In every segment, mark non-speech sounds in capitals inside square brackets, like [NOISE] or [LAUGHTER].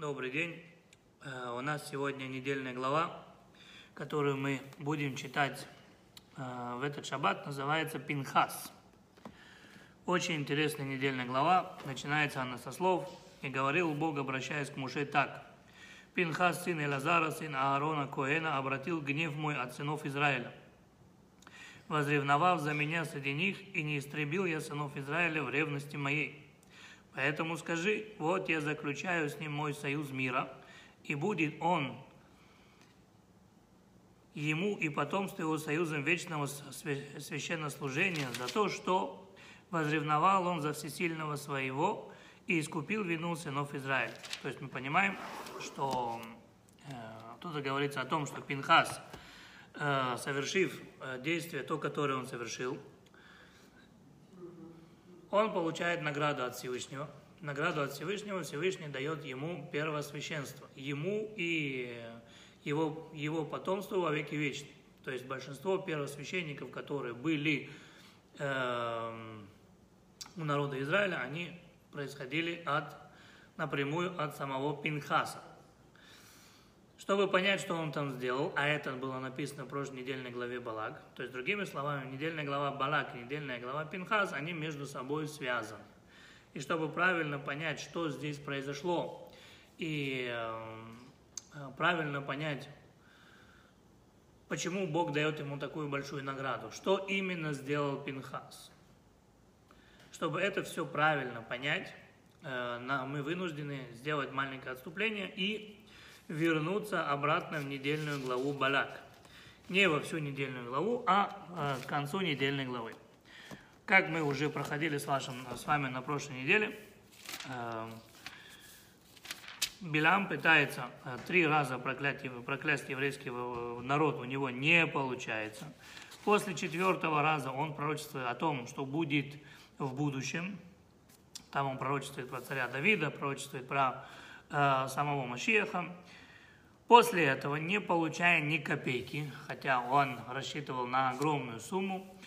Добрый день. Э, У нас сегодня недельная глава, которую мы будем читать э, в этот шаббат, называется Пинхас. Очень интересная недельная глава. Начинается она со слов «И говорил Бог, обращаясь к Муше так. Пинхас, сын Элазара, сын Аарона Коэна, обратил гнев мой от сынов Израиля, возревновав за меня среди них, и не истребил я сынов Израиля в ревности моей. Поэтому скажи, вот я заключаю с ним мой союз мира, и будет он ему и потомству его союзом вечного свя- священнослужения за то, что возревновал он за всесильного своего и искупил вину сынов Израиля. То есть мы понимаем, что э, тут говорится о том, что Пинхас, э, совершив э, действие, то, которое он совершил, он получает награду от Всевышнего. Награду от Всевышнего Всевышний дает ему первосвященство. Ему и его, его потомству во веки вечные. То есть большинство первосвященников, которые были э, у народа Израиля, они происходили от, напрямую от самого Пинхаса. Чтобы понять, что он там сделал, а это было написано в прошлой недельной главе Балак, то есть, другими словами, недельная глава Балак и недельная глава Пинхас, они между собой связаны. И чтобы правильно понять, что здесь произошло, и э, правильно понять, почему Бог дает ему такую большую награду, что именно сделал Пинхас. Чтобы это все правильно понять, э, мы вынуждены сделать маленькое отступление и вернуться обратно в недельную главу Балак. Не во всю недельную главу, а к концу недельной главы. Как мы уже проходили с, вашим, с вами на прошлой неделе, Билам пытается три раза проклять, проклясть еврейский народ, у него не получается. После четвертого раза он пророчествует о том, что будет в будущем. Там он пророчествует про царя Давида, пророчествует про э, самого Машиаха. После этого, не получая ни копейки, хотя он рассчитывал на огромную сумму,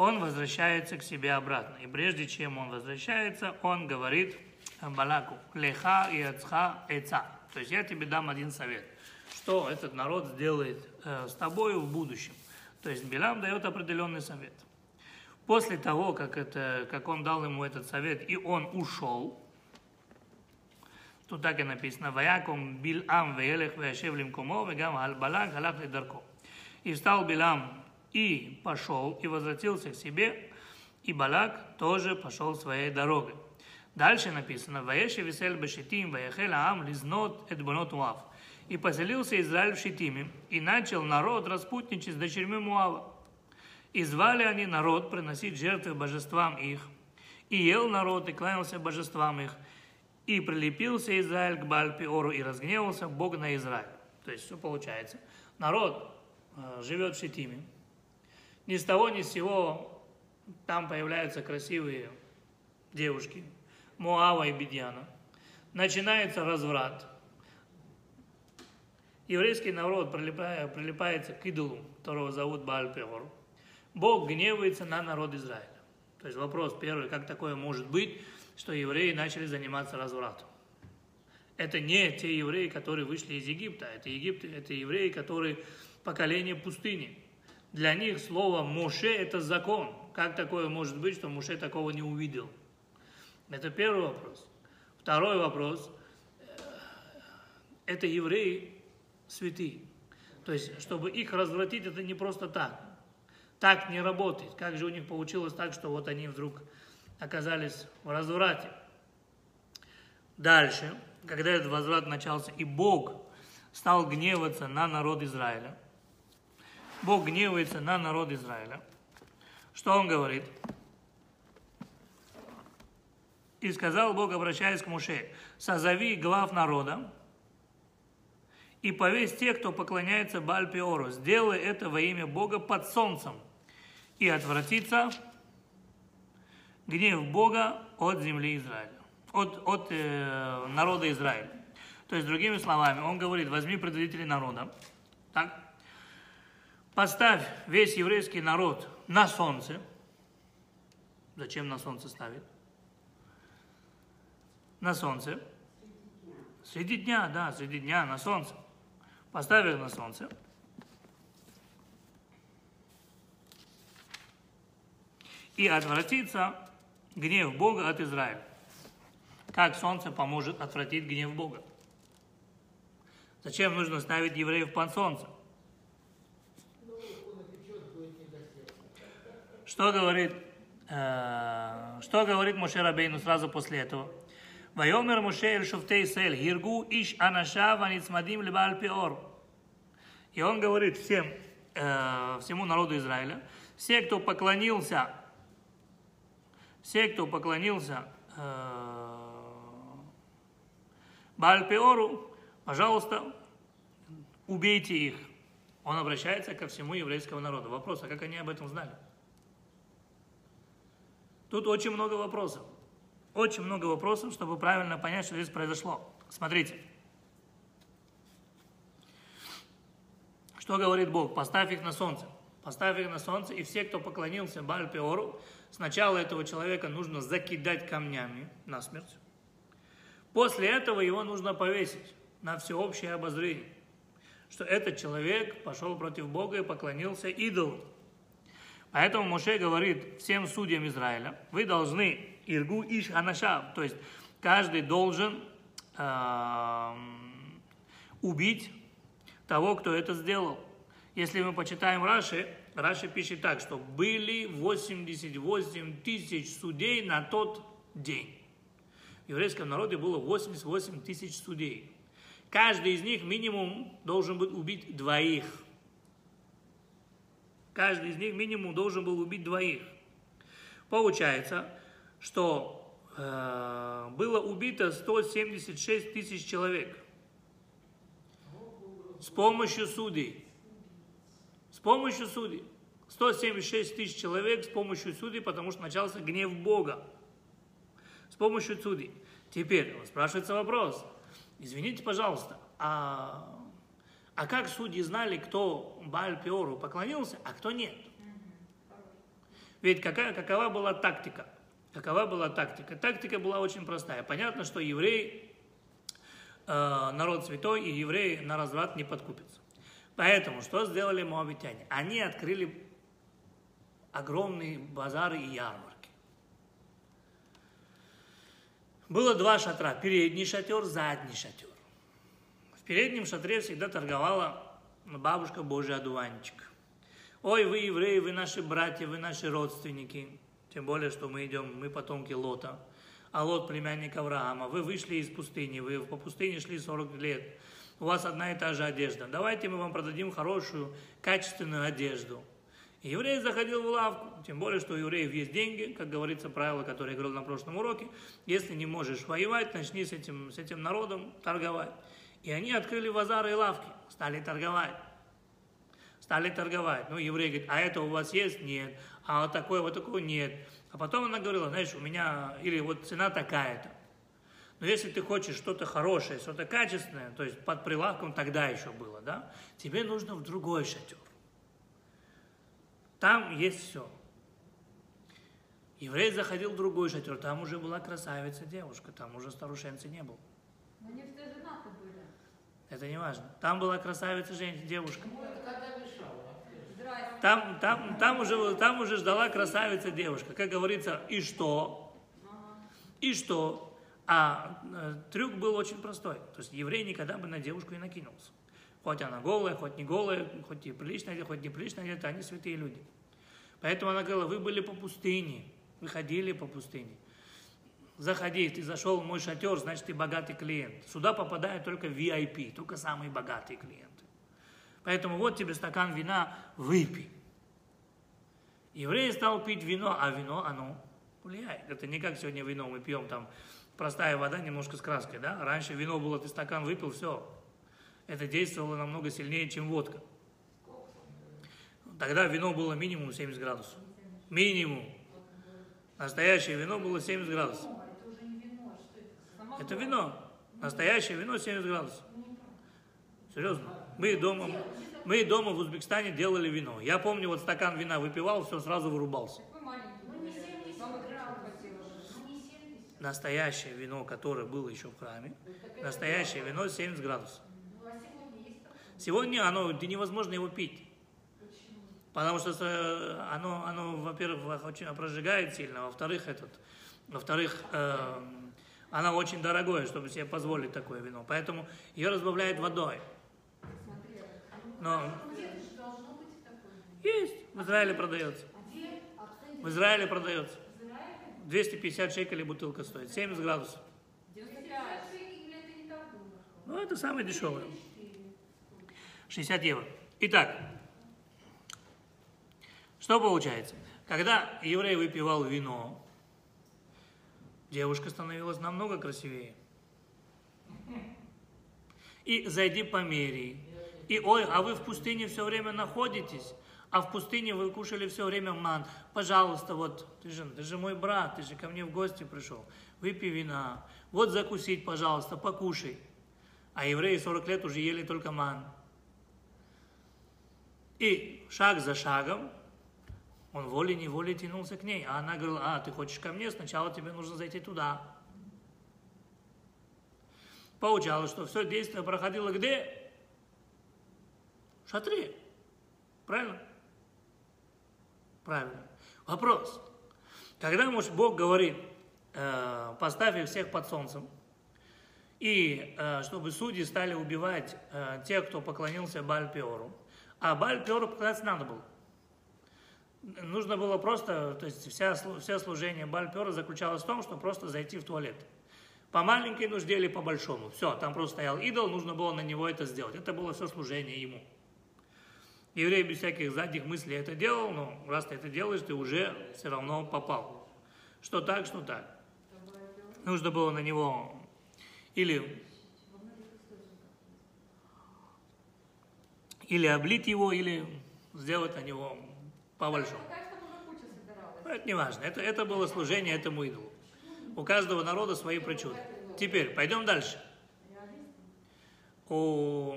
он возвращается к себе обратно. И прежде чем он возвращается, он говорит Балаку, леха и ацха эца. То есть я тебе дам один совет, что этот народ сделает э, с тобой в будущем. То есть Билам дает определенный совет. После того, как, это, как он дал ему этот совет, и он ушел, Тут так и написано, «Ваяком Билам веелех веяшев лимкомо, вегам балак галах лидарко». И встал Билам и пошел, и возвратился к себе, и Балак тоже пошел своей дорогой. Дальше написано, «Ваеши висель бешитим, ваяхел аам лизнот эдбонот уав». И поселился Израиль в Шитиме, и начал народ распутничать с дочерьми Муава. И звали они народ приносить жертвы божествам их. И ел народ, и кланялся божествам их, и прилепился Израиль к Бальпиору и разгневался Бог на Израиль. То есть, что получается? Народ э, живет в Шитиме. Ни с того, ни с сего там появляются красивые девушки, Муава и Бедьяна. Начинается разврат. Еврейский народ прилипает, прилипается к идолу, которого зовут Бальпиор. Бог гневается на народ Израиля. То есть вопрос первый, как такое может быть, что евреи начали заниматься развратом. Это не те евреи, которые вышли из Египта, это, Египет, это евреи, которые поколение пустыни. Для них слово «Моше» – это закон. Как такое может быть, что Моше такого не увидел? Это первый вопрос. Второй вопрос – это евреи святые. То есть, чтобы их развратить, это не просто так. Так не работает. Как же у них получилось так, что вот они вдруг оказались в разврате. Дальше, когда этот возврат начался, и Бог стал гневаться на народ Израиля, Бог гневается на народ Израиля, что он говорит? И сказал Бог, обращаясь к Муше, созови глав народа и повесь тех, кто поклоняется Бальпиору. Сделай это во имя Бога под солнцем и отвратится гнев Бога от земли Израиля, от, от э, народа Израиля. То есть, другими словами, он говорит, возьми предводителей народа, так? Поставь весь еврейский народ на солнце. Зачем на солнце ставить? На солнце. Среди дня, да, среди дня на солнце. Поставили на солнце. И отвратится гнев Бога от Израиля. Как солнце поможет отвратить гнев Бога? Зачем нужно ставить евреев под солнце? Что говорит, э, что говорит Моше Рабейну сразу после этого? Вайомер Моше эль шуфтей сель, гиргу иш анаша ваницмадим лебааль пиор. И он говорит всем, э, всему народу Израиля, все, кто поклонился, все, кто поклонился э, Бальпеору, пожалуйста, убейте их. Он обращается ко всему еврейскому народу. Вопрос, а как они об этом знали? Тут очень много вопросов. Очень много вопросов, чтобы правильно понять, что здесь произошло. Смотрите. Что говорит Бог? Поставь их на солнце. Поставь их на солнце, и все, кто поклонился Бальпеору, сначала этого человека нужно закидать камнями на смерть. После этого его нужно повесить на всеобщее обозрение, что этот человек пошел против Бога и поклонился идолу. Поэтому Моше говорит всем судьям Израиля, вы должны Иргу Иш Анашав, то есть каждый должен э, убить того, кто это сделал. Если мы почитаем Раши, Раши пишет так, что были 88 тысяч судей на тот день. В еврейском народе было 88 тысяч судей. Каждый из них минимум должен был убить двоих. Каждый из них минимум должен был убить двоих. Получается, что э, было убито 176 тысяч человек с помощью судей. С помощью судей. 176 тысяч человек с помощью судей, потому что начался гнев Бога. С помощью судей. Теперь спрашивается вопрос. Извините, пожалуйста, а, а как судьи знали, кто Бааль Пиору поклонился, а кто нет? Ведь какая, какова была тактика? Какова была тактика? Тактика была очень простая. Понятно, что евреи, э, народ святой, и евреи на разврат не подкупятся. Поэтому что сделали моавитяне? Они открыли огромные базары и ярмарки. Было два шатра. Передний шатер, задний шатер. Переднем шатре всегда торговала бабушка Божий одуванчик. Ой, вы евреи, вы наши братья, вы наши родственники. Тем более, что мы идем, мы потомки Лота. А Лот племянник Авраама. Вы вышли из пустыни, вы по пустыне шли 40 лет. У вас одна и та же одежда. Давайте мы вам продадим хорошую, качественную одежду. Еврей заходил в лавку, тем более, что у евреев есть деньги, как говорится правило, которое я говорил на прошлом уроке. Если не можешь воевать, начни с этим, с этим народом торговать. И они открыли базары и лавки, стали торговать. Стали торговать. Ну, еврей говорит, а это у вас есть? Нет а вот такой, вот такой нет. А потом она говорила, знаешь, у меня, или вот цена такая-то. Но если ты хочешь что-то хорошее, что-то качественное, то есть под прилавком тогда еще было, да, тебе нужно в другой шатер. Там есть все. Еврей заходил в другой шатер, там уже была красавица девушка, там уже старушенцы не было. Но женаты были. Это не важно. Там была красавица женщина, девушка. Это. Там, там, там, уже, там уже ждала красавица девушка. Как говорится, и что? И что? А э, трюк был очень простой. То есть еврей никогда бы на девушку не накинулся. Хоть она голая, хоть не голая, хоть и приличная, хоть неприличная, где-то они святые люди. Поэтому она говорила, вы были по пустыне, вы ходили по пустыне. Заходи, ты зашел в мой шатер, значит, ты богатый клиент. Сюда попадают только VIP, только самые богатые клиенты. Поэтому вот тебе стакан вина, выпей. Еврей стал пить вино, а вино, оно влияет. Это не как сегодня вино мы пьем, там простая вода немножко с краской, да? Раньше вино было, ты стакан выпил, все. Это действовало намного сильнее, чем водка. Тогда вино было минимум 70 градусов. Минимум. Настоящее вино было 70 градусов. О, это уже не вино, что это? Вино. Настоящее вино 70 градусов. Серьезно. Мы дома, мы дома в Узбекистане делали вино. Я помню, вот стакан вина выпивал, все, сразу вырубался. Ну, не были. 70 Вам грамм. экран хватило. Ну, не 70. настоящее вино, которое было еще в храме, настоящее вино 70 градусов. Ну, а сегодня оно да невозможно его пить. Потому что э, оно, оно во-первых, очень прожигает сильно, во-вторых, этот, во-вторых, э, оно очень дорогое, чтобы себе позволить такое вино. Поэтому ее разбавляют водой. Но такое. есть, в Израиле продается. А? А, В Израиле продается. в Израиле 250 шекелей бутылка стоит, 70 градусов. 95 шекелей, это не так дорого. Ну, это самое дешевое. 60 евро. Итак, что получается? Когда еврей выпивал вино, девушка становилась намного красивее. И зайди померяй. И ой, а вы в пустыне все время находитесь, а в пустыне вы кушали все время ман. Пожалуйста, вот, ты же, ты же мой брат, ты же ко мне в гости пришел. Выпей вина. Вот закусить, пожалуйста, покушай. А евреи 40 лет уже ели только ман. И шаг за шагом он волей-неволей тянулся к ней. А она говорила, а, ты хочешь ко мне, сначала тебе нужно зайти туда. Получалось, что все действие проходило где? В шатре. Правильно? Правильно. Вопрос. Когда может, Бог говорит, э, поставь их всех под солнцем, и э, чтобы судьи стали убивать э, тех, кто поклонился Бальпиору, а Бальпиору поклоняться надо было. Нужно было просто, то есть вся, все служение Бальпиора заключалось в том, что просто зайти в туалет. По маленькой нужде или по большому. Все, там просто стоял идол, нужно было на него это сделать. Это было все служение ему. Еврей без всяких задних мыслей это делал, но раз ты это делаешь, ты уже все равно попал. Что так, что так. Нужно было на него или, или облить его, или сделать на него куча собиралась. Ну, Это не важно. Это, это было служение этому идолу. У каждого народа свои причуды. Теперь, пойдем дальше. У,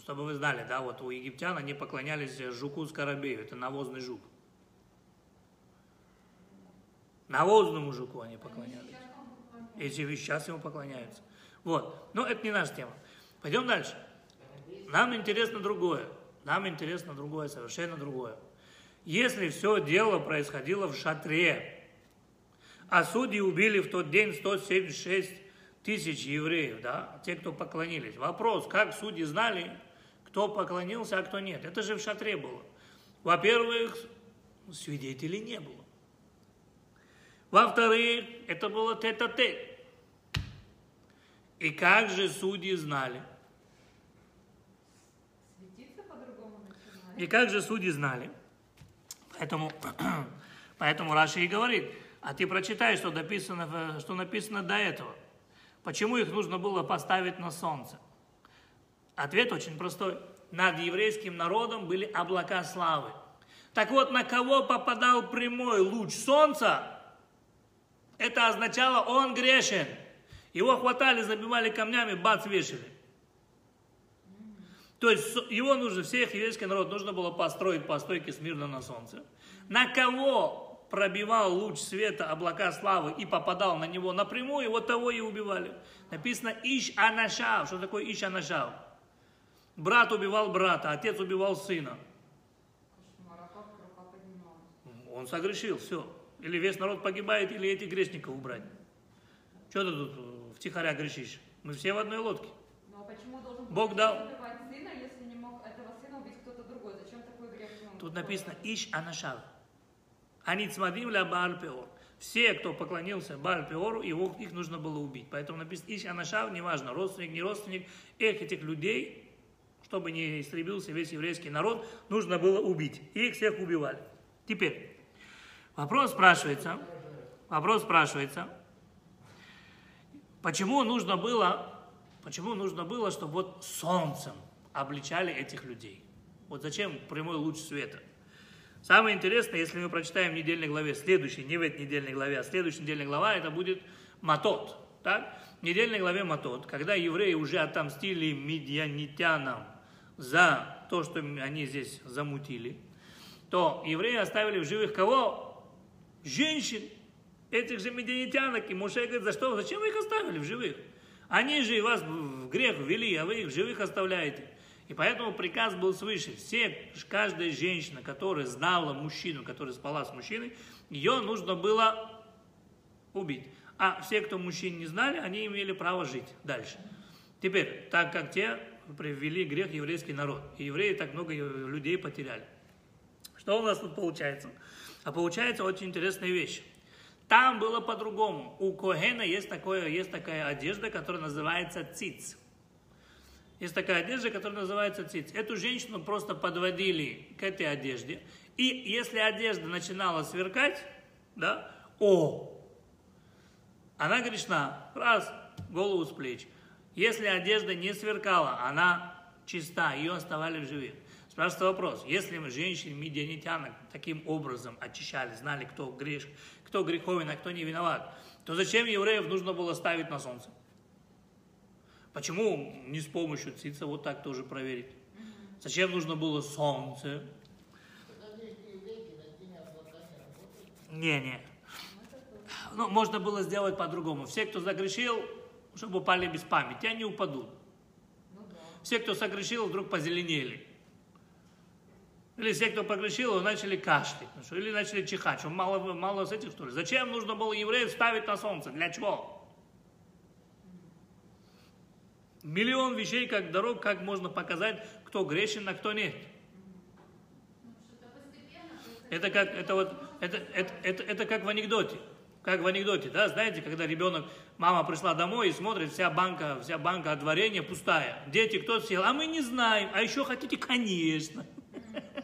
чтобы вы знали, да, вот у египтян они поклонялись жуку скоробею. Это навозный жук. Навозному жуку они поклонялись. Эти сейчас ему поклоняются. Вот. Но это не наша тема. Пойдем дальше. Нам интересно другое. Нам интересно другое, совершенно другое. Если все дело происходило в шатре, а судьи убили в тот день 176 тысяч евреев, да, те, кто поклонились. Вопрос, как судьи знали, кто поклонился, а кто нет. Это же в шатре было. Во-первых, свидетелей не было. Во-вторых, это было тет-а-тет. И как же судьи знали? Светиться по-другому начинает. И как же судьи знали? Поэтому, [CLEARS THROAT] поэтому Раши и говорит, а ты прочитай, что написано, что написано до этого. Почему их нужно было поставить на солнце? Ответ очень простой. Над еврейским народом были облака славы. Так вот, на кого попадал прямой луч солнца, это означало, он грешен. Его хватали, забивали камнями, бац, вешали. То есть его нужно, всех еврейский народ нужно было построить по стойке смирно на солнце. На кого пробивал луч света облака славы и попадал на него напрямую, вот того и убивали. Написано Иш Анашав. Что такое Иш Анашав? Брат убивал брата, отец убивал сына. Он согрешил, все. Или весь народ погибает, или этих грешников убрать. Что ты тут втихаря грешишь? Мы все в одной лодке. Ну а Бог дал. убивать сына, если не мог этого сына убить кто-то другой? Зачем такой грех? ну, Тут написано Иш Анашав. Они цмадим ля Бааль Пеор. Все, кто поклонился Бааль Пеору, его, их нужно было убить. Поэтому написано Иш Анашав, неважно, родственник, не родственник, их этих людей, чтобы не истребился весь еврейский народ, нужно было убить. И их всех убивали. Теперь, вопрос спрашивается, вопрос спрашивается, почему нужно было, почему нужно было, чтобы вот солнцем обличали этих людей? Вот зачем прямой луч света? Самое интересное, если мы прочитаем в недельной главе, следующей, не в этой недельной главе, а следующая недельная глава, это будет Матот. Так? В недельной главе Матот, когда евреи уже отомстили медианитянам за то, что они здесь замутили, то евреи оставили в живых кого? Женщин. этих же медианитянок, и Моше говорит, за что, зачем вы их оставили в живых? Они же вас в грех ввели, а вы их в живых оставляете. И поэтому приказ был свыше. Все, каждая женщина, которая знала мужчину, которая спала с мужчиной, ее нужно было убить. А все, кто мужчин не знали, они имели право жить дальше. Теперь, так как те привели грех еврейский народ, и евреи так много людей потеряли. Что у нас тут получается? А получается очень интересная вещь. Там было по-другому. У Когена есть, такое, есть такая одежда, которая называется циц. Есть такая одежда, которая называется циц. Эту женщину просто подводили к этой одежде. И если одежда начинала сверкать, да, о, она грешна. Раз, голову с плеч. Если одежда не сверкала, она чиста, ее оставали в живых. Спрашивается вопрос, если женщин медианитянок таким образом очищали, знали, кто, греш, кто греховен, а кто не виноват, то зачем евреев нужно было ставить на солнце? Почему не с помощью цица вот так тоже проверить? Зачем нужно было солнце? Не, не. Ну, можно было сделать по-другому. Все, кто загрешил, чтобы упали без памяти, они упадут. Все, кто согрешил, вдруг позеленели. Или все, кто погрешил, начали кашлять. Ну или начали чихать. Что, мало, мало с этих, что ли? Зачем нужно было евреев ставить на солнце? Для чего? Миллион вещей, как дорог, как можно показать, кто грешен, а кто нет. Это как, это вот, это, это, это, это как в анекдоте. Как в анекдоте, да, знаете, когда ребенок, мама пришла домой и смотрит, вся банка, вся банка от варенья пустая. Дети, кто съел? А мы не знаем. А еще хотите? Конечно.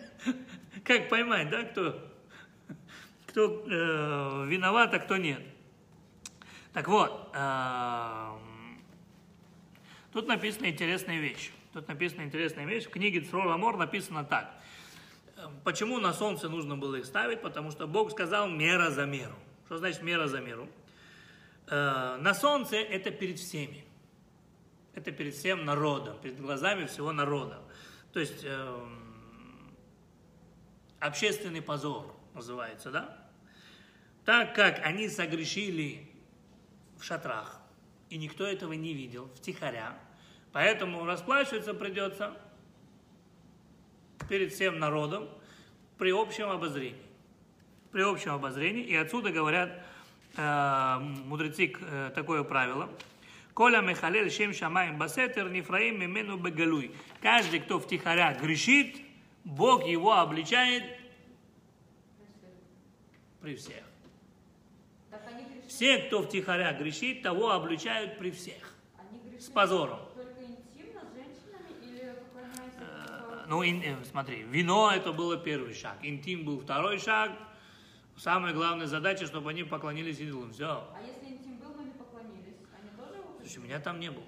[LAUGHS] Как поймать, да, кто, кто э, виноват, а кто нет. Так вот, э, Тут написана интересная вещь. Тут написана интересная вещь. В книге Црол Амор написано так. Почему на солнце нужно было их ставить? Потому что Бог сказал мера за меру. Что значит мера за меру? Э, на солнце это перед всеми. Это перед всем народом, перед глазами всего народа. То есть э, общественный позор называется, да? Так как они согрешили в шатрах, и никто этого не видел, втихаря, Поэтому расплачиваться придется перед всем народом при общем обозрении. При общем обозрении. И отсюда говорят э, мудрецы э, такое правило. Коля Михалель Шем Шамаем Басетер Нифраим Мимену Бегалуй. Каждый, кто втихаря грешит, Бог его обличает при всех. Все, кто втихаря грешит, того обличают при всех. С позором. Ну, ин, э, смотри, вино это было первый шаг, интим был второй шаг. Самая главная задача, чтобы они поклонились идолам. Все. А если интим был, но не поклонились, они тоже его Слушай, меня там не было.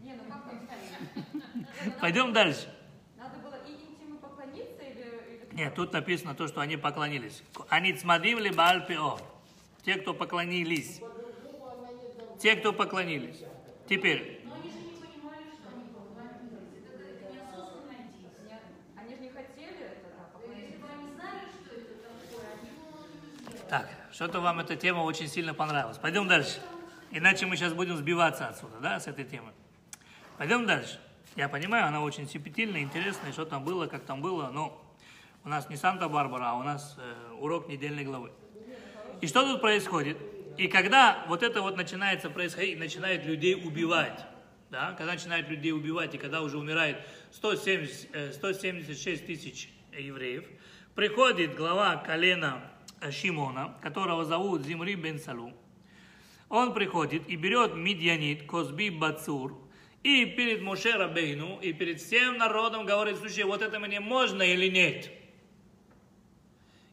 Не, ну как там [LAUGHS] Пойдем дальше. Надо было и интим и поклониться или... Нет, тут написано то, что они поклонились. Они цмадим ли бальпио. Те, кто поклонились. Те, кто поклонились. Теперь, Так, что-то вам эта тема очень сильно понравилась. Пойдем дальше. Иначе мы сейчас будем сбиваться отсюда, да, с этой темы. Пойдем дальше. Я понимаю, она очень симпатильная, интересная, что там было, как там было, но у нас не Санта-Барбара, а у нас э, урок недельной главы. И что тут происходит? И когда вот это вот начинается происходить, начинает людей убивать, да, когда начинают людей убивать, и когда уже умирает 170, 176 э, тысяч евреев, приходит глава колена Шимона, которого зовут Зимри бен Салу, он приходит и берет Мидьянит, Козби Бацур, и перед Моше Рабейну, и перед всем народом говорит, слушай, вот это мне можно или нет?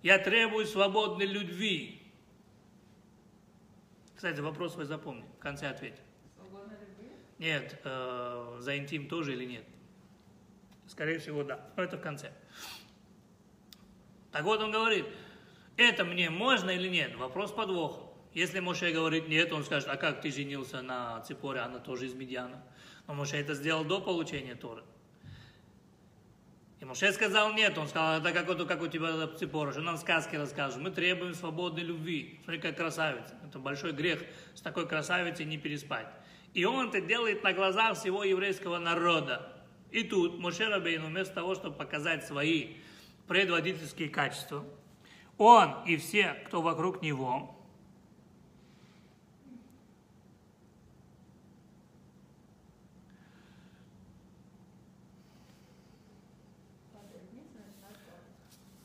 Я требую свободной любви. Кстати, вопрос вы запомните, в конце ответьте. Нет, э, за интим тоже или нет? Скорее всего, да. Но это в конце. Так вот он говорит, это мне можно или нет? Вопрос подвоха. Если Моше говорит нет, он скажет, а как ты женился на Ципоре, она тоже из Медиана. Но Моше это сделал до получения Торы. И Моше сказал нет, он сказал, это как, вот, как у тебя Ципора, что нам сказки расскажут. Мы требуем свободной любви. Смотри, как красавица. Это большой грех с такой красавицей не переспать. И он это делает на глазах всего еврейского народа. И тут Моше Рабейну вместо того, чтобы показать свои предводительские качества, он и все, кто вокруг него,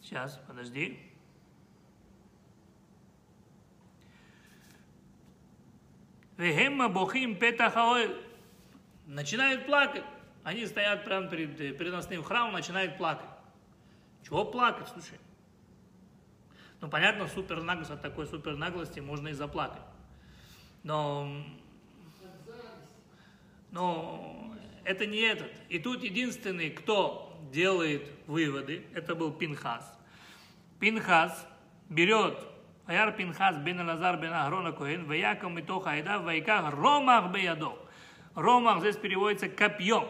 Сейчас, подожди. Вехемма бохим петахаоэль. Начинают плакать. Они стоят прямо перед переносным храмом, начинают плакать. Чего плакать, слушай? Ну, понятно, супер наглость, от такой супер наглости можно и заплакать. Но, но это не этот. И тут единственный, кто делает выводы, это был Пинхас. Пинхас берет Аяр Пинхас бен Лазар бен Агрона Коэн, Ваякам Митоха Айда, Вайках Ромах Беядо. Ромах здесь переводится копье.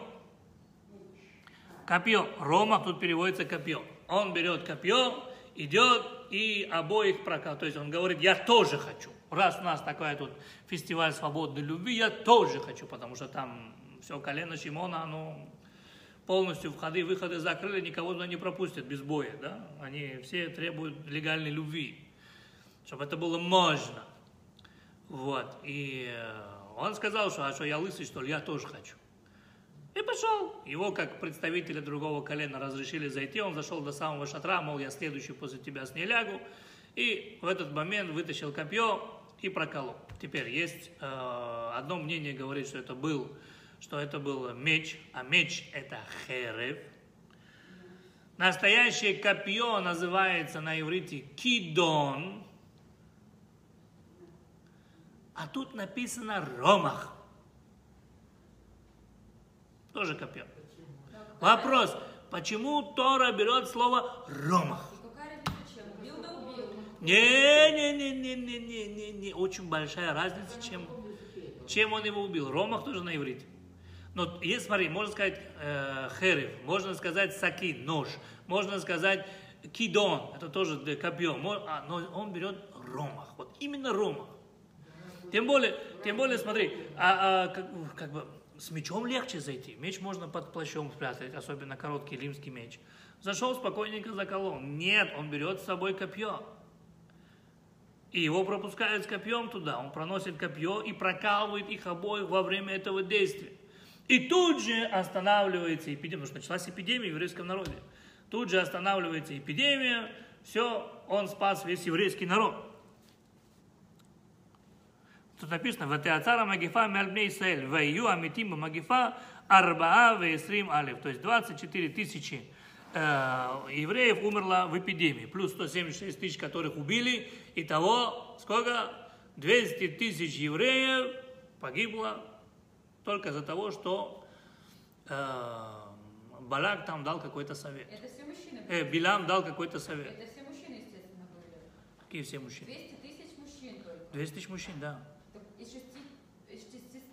Копье. Ромах тут переводится копье. Он берет копье, идет и обоих прокал. То есть он говорит, я тоже хочу. Раз у нас такой тут фестиваль свободной любви, я тоже хочу, потому что там все колено Шимона, оно полностью входы и выходы закрыли, никого туда не пропустят без боя, да? Они все требуют легальной любви, чтобы это было можно. Вот, и э, он сказал, что, а что, я лысый, что ли, я тоже хочу. И пошел. Его, как представителя другого колена, разрешили зайти. Он зашел до самого шатра, мол, я следующий после тебя с ней лягу. И в этот момент вытащил копье и проколол. Теперь есть э, одно мнение говорит, что это был что это был меч, а меч это херев. Настоящее копье называется на иврите кидон, а тут написано ромах. Тоже копье. Вопрос, почему Тора берет слово ромах? Не, не, не, не, не, не, не, не, очень большая разница, чем, чем он его убил. Ромах тоже на иврите. Но есть, смотри, можно сказать э, херев, можно сказать саки, нож, можно сказать кидон, это тоже копье, а, но он берет ромах, вот именно ромах. Тем более, тем более, смотри, а, а, как, как бы с мечом легче зайти. Меч можно под плащом спрятать, особенно короткий римский меч. Зашел спокойненько заколол. Нет, он берет с собой копье. И его пропускают с копьем туда. Он проносит копье и прокалывает их обоих во время этого действия. И тут же останавливается эпидемия, потому что началась эпидемия в еврейском народе. Тут же останавливается эпидемия, все, он спас весь еврейский народ. Тут написано, «Ватеацара магифа мяльбней Исраэль, ваю амитим магифа арбаа веесрим алев». То есть 24 тысячи э, евреев умерло в эпидемии, плюс 176 тысяч, которых убили. Итого, сколько? 200 тысяч евреев погибло только из-за того, что э, Балак там дал какой-то совет. Это все мужчины Э, Билам дал какой-то совет. Это все мужчины, естественно, были. Какие все мужчины? 200 тысяч мужчин только. 200 тысяч мужчин, да.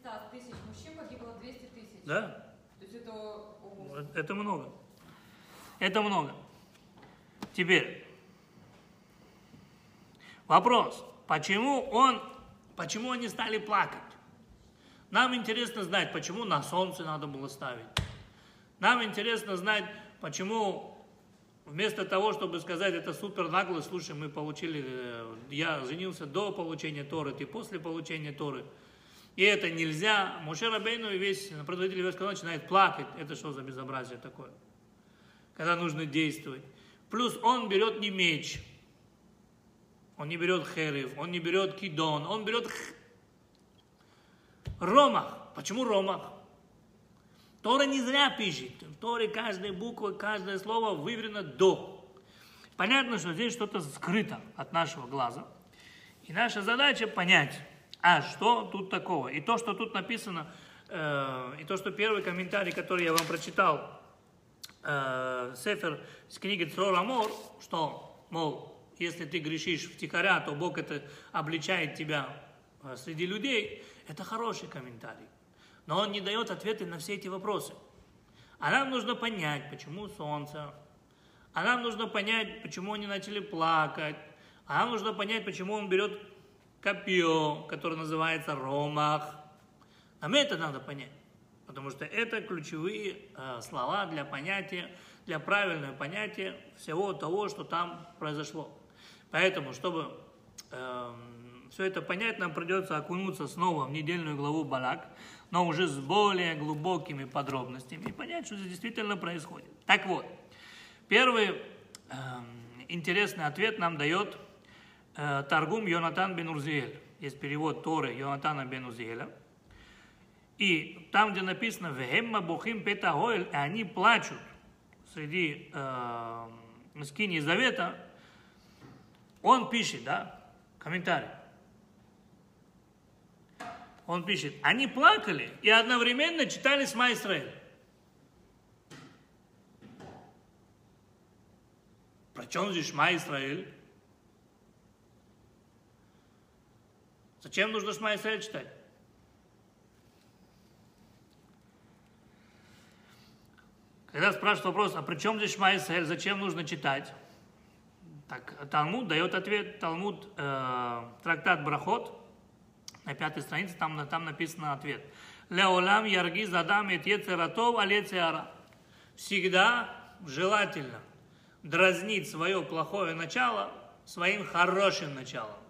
Так Из 6 из 600 тысяч мужчин погибло 200 тысяч. Да, То есть это... ого. Это много. Это много. Теперь, вопрос, почему он, почему они стали плакать? Нам интересно знать, почему на солнце надо было ставить. Нам интересно знать, почему вместо того, чтобы сказать, это супер нагло, слушай, мы получили, э, я женился до получения Торы, ты после получения Торы. И это нельзя. Муше Рабейну и весь предводитель еврейского начинает плакать. Это что за безобразие такое? Когда нужно действовать. Плюс он берет не меч, он не берет херев, он не берет кидон, он берет Ромах. Почему Ромах? Тора не зря пишет. В Торе каждая буква, каждое слово выверено до. Понятно, что здесь что-то скрыто от нашего глаза. И наша задача понять, а что тут такого. И то, что тут написано, э, и то, что первый комментарий, который я вам прочитал, э, Сефер с книги Црор Амор, что, мол, если ты грешишь втихаря, то Бог это обличает тебя э, среди людей, это хороший комментарий. Но он не дает ответы на все эти вопросы. А нам нужно понять, почему солнце. А нам нужно понять, почему они начали плакать. А нам нужно понять, почему он берет копье, которое называется ромах. Нам это надо понять. Потому что это ключевые э, слова для понятия, для правильного понятия всего того, что там произошло. Поэтому, чтобы э, все это понять, нам придется окунуться снова в недельную главу Балак, но уже с более глубокими подробностями и понять, что здесь действительно происходит. Так вот, первый э, интересный ответ нам дает Таргум Йонатан бен Урзиэль. Есть перевод Торы Йонатана бен Урзиэля. И там, где написано «Вехемма бухим петагоэль», они плачут среди э, скини Завета, он пишет, да, комментарий. Он пишет, они плакали и одновременно читали Сма Исраэль. Причем здесь Шма? Зачем нужно Шма Исраэль читать? Когда спрашивают вопрос, а при чем здесь Шма Исраэль, зачем нужно читать? Так, Талмуд дает ответ, Талмуд, э, трактат Брахот, на пятой странице, там, там написан ответ. Леолам ярги задам ецератов алецеара. Всегда желательно дразнить свое плохое начало своим хорошим началом.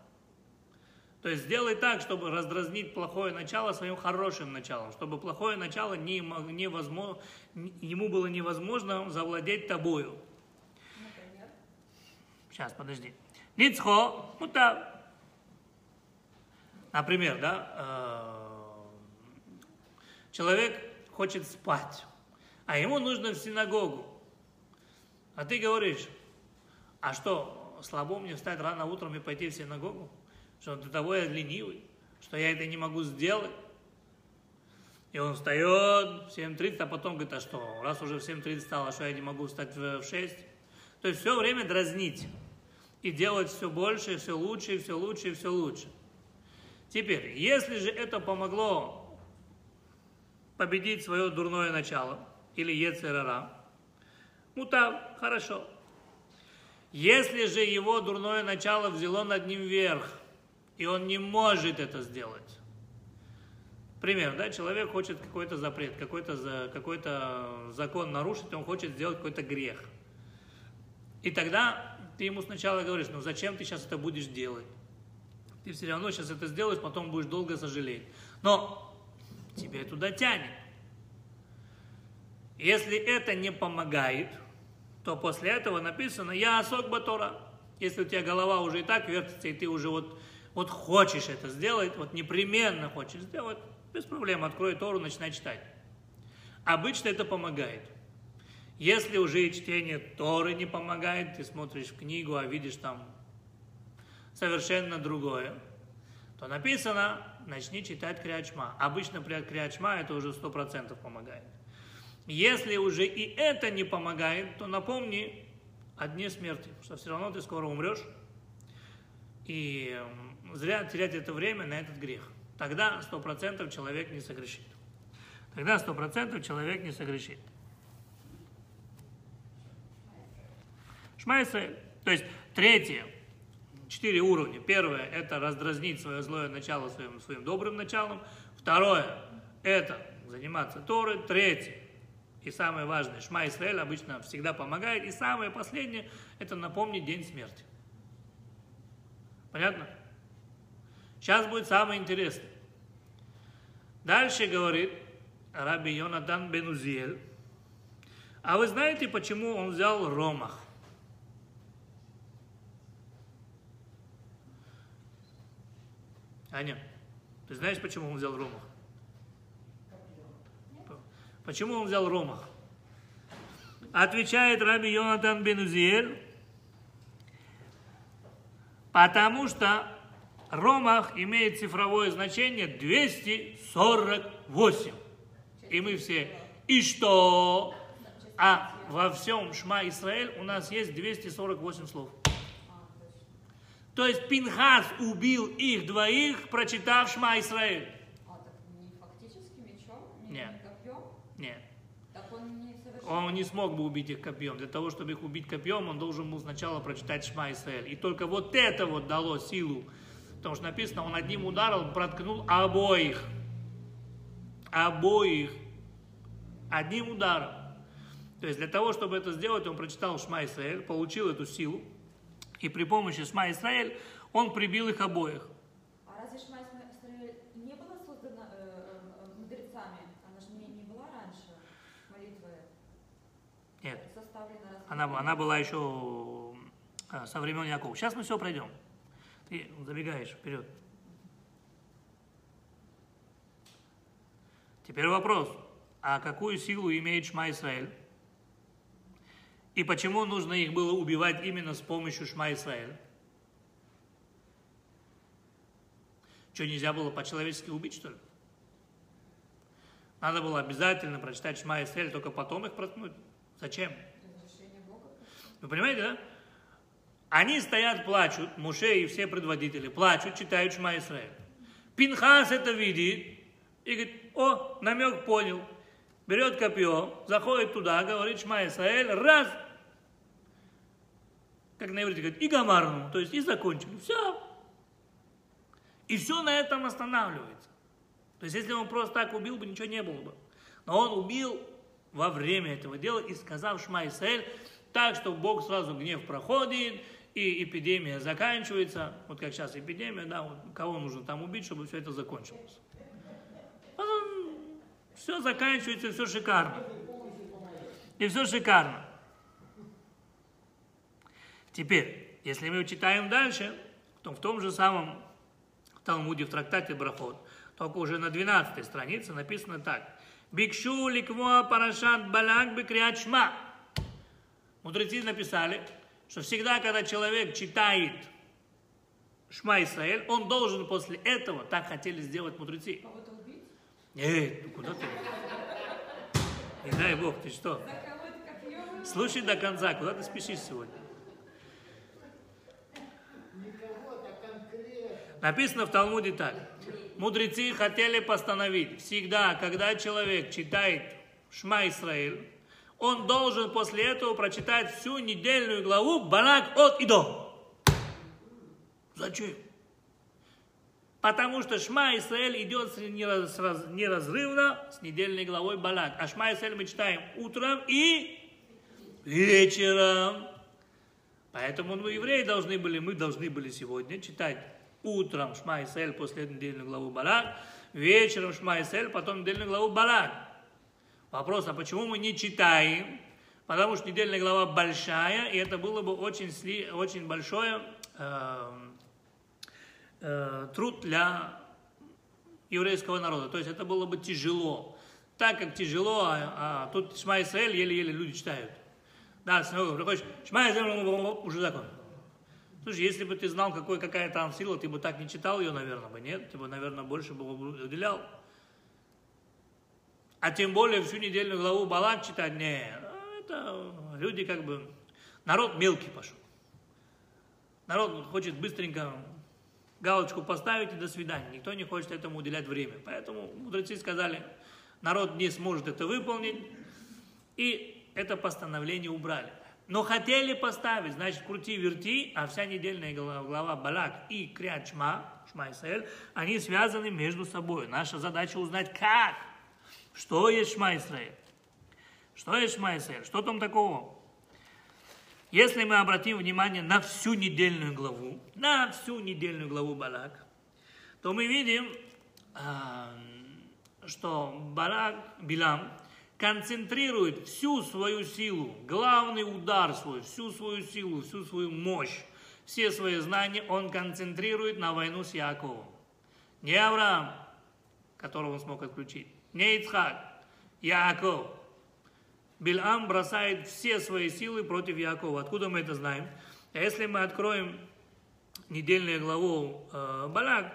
То есть сделай так, чтобы раздразнить плохое начало своим хорошим началом, чтобы плохое начало не, невозможно, ему было невозможно завладеть тобою. Например? Сейчас, подожди. Ницхо, мута. Например, да, э, человек хочет спать, а ему нужно в синагогу. А ты говоришь, а что, слабо мне встать рано утром и пойти в синагогу? Что до того я ленивый, что я это не могу сделать. И он встает в 7.30, а потом говорит, а что, раз уже в 7.30 стало, что я не могу встать в 6? То есть все время дразнить и делать все больше, все лучше, все лучше, все лучше. Теперь, если же это помогло победить свое дурное начало, или Ецерара, так, хорошо. Если же его дурное начало взяло над ним верх, и он не может это сделать. Пример, да, человек хочет какой-то запрет, какой-то какой закон нарушить, он хочет сделать какой-то грех. И тогда ты ему сначала говоришь, ну зачем ты сейчас это будешь делать? Ты все равно сейчас это сделаешь, потом будешь долго сожалеть. Но тебе туда тянет. Если это не помогает, то после этого написано «Я осок батора». Если у тебя голова уже и так вертится, и ты уже вот, вот хочешь это сделать, вот непременно хочешь сделать, без проблем, открой Тору, начинай читать. Обычно это помогает. Если уже и чтение Торы не помогает, ты смотришь книгу, а видишь там совершенно другое, то написано, начни читать Криачма. Обычно при Криачма это уже сто процентов помогает. Если уже и это не помогает, то напомни о дне смерти, что все равно ты скоро умрешь, и зря терять это время на этот грех. Тогда сто процентов человек не согрешит. Тогда сто процентов человек не согрешит. Шмайсраэль. То есть третье, четыре уровня. Первое – это раздразнить свое злое начало своим, своим добрым началом. Второе – это заниматься Торой. Третье и самое важное, Шма Исраэль обычно всегда помогает. И самое последнее – это напомнить день смерти. Понятно? Сейчас будет самое интересное. Дальше говорит Раби Йонатан Бенузиэль. А вы знаете, почему он взял ромах? Аня, ты знаешь, почему он взял ромах? Почему он взял ромах? Отвечает Раби Йонатан Бенузиэль, потому что ромах имеет цифровое значение 248. И мы все, и что? А во всем Шма Исраэль у нас есть 248 слов. То есть Пинхас убил их двоих, прочитав Шма Исраэль. А, так не фактически мечом? Не Нет. копьем? Нет. Так он не совершил. Он не смог бы убить их копьем. Для того, чтобы их убить копьем, он должен был сначала прочитать Шма Исраэль. И только вот это вот дало силу. Потому что написано, он одним ударом проткнул обоих. Обоих. Одним ударом. То есть для того, чтобы это сделать, он прочитал Шма Исраэль, получил эту силу. И при помощи Шма Исраэль он прибил их обоих. А разве Шма Исраэль не была создана э, э, мудрецами? Она же не, не была раньше молитвы Нет. составлена Она, она была еще э, со времен Якова. Сейчас мы все пройдем. Ты забегаешь вперед. Теперь вопрос. А какую силу имеет Шма Исраэль? И почему нужно их было убивать именно с помощью Шма Исраэль? Что, нельзя было по-человечески убить, что ли? Надо было обязательно прочитать Шма Исраэль, только потом их проткнуть. Зачем? Вы понимаете, да? Они стоят, плачут, Муше и все предводители плачут, читают Шма Исраэль. Пинхас это видит и говорит, о, намек понял. Берет копье, заходит туда, говорит Шма Исраэль, раз, как на иврите говорит, и гамарну, то есть и закончили. Все. И все на этом останавливается. То есть если он просто так убил бы, ничего не было бы. Но он убил во время этого дела и сказав Шма Исраэль, так, что Бог сразу гнев проходит, и эпидемия заканчивается. Вот как сейчас эпидемия, да, вот кого нужно там убить, чтобы все это закончилось. Потом все заканчивается, все шикарно. И все шикарно. Теперь, если мы читаем дальше, то в том же самом Талмуде в трактате Брахот, только уже на 12 странице написано так. Бикшу ликво парашат балак бекриат шма. Мудрецы написали, что всегда, когда человек читает Шма Исраэль, он должен после этого, так хотели сделать мудрецы. Кого-то убить? Эй, ну куда ты? Не дай Бог, ты что? Слушай до конца, куда ты спешишь сегодня? Написано в Талмуде так. Мудрецы хотели постановить, всегда, когда человек читает Шма Исраиль, он должен после этого прочитать всю недельную главу Балак от и до. Зачем? Потому что Шма Исраэль идет с- нераз- раз- неразрывно с недельной главой Балак. А Шма Исраэль мы читаем утром и вечером. Поэтому мы, евреи, должны были, мы должны были сегодня читать утром Шма Исраэль после недельной главы Балак, вечером Шма Исраэль, потом недельную главу Балак. Вопрос, а почему мы не читаем? Потому что недельная глава большая, и это было бы очень, сли, очень большое э, э, труд для еврейского народа. То есть это было бы тяжело. Так как тяжело, а, а тут Шма Исраэль еле-еле люди читают. Да, синагога, приходишь, Шма Исраэль, уже закон. Слушай, если бы ты знал, какой, какая там сила, ты бы так не читал ее, наверное, бы, нет? Ты бы, наверное, больше бы уделял. А тем более всю недельную главу Балак читать, не, это люди как бы, народ мелкий пошел. Народ хочет быстренько галочку поставить и до свидания. Никто не хочет этому уделять время. Поэтому мудрецы сказали, народ не сможет это выполнить, и это постановление убрали. Но хотели поставить, значит, крути-верти, а вся недельная глава, глава Балак и Крят Шма, Шма Исраэль, они связаны между собой. Наша задача узнать, как, что есть Шма. Что есть Шма? Что там такого? Если мы обратим внимание на всю недельную главу, на всю недельную главу Балак, то мы видим, а, что Балак, Билам, концентрирует всю свою силу, главный удар свой, всю свою силу, всю свою мощь, все свои знания он концентрирует на войну с Яковом. Не Авраам, которого он смог отключить, не Ицхак, Яков. Бильам бросает все свои силы против Якова. Откуда мы это знаем? Если мы откроем недельную главу э, Балак,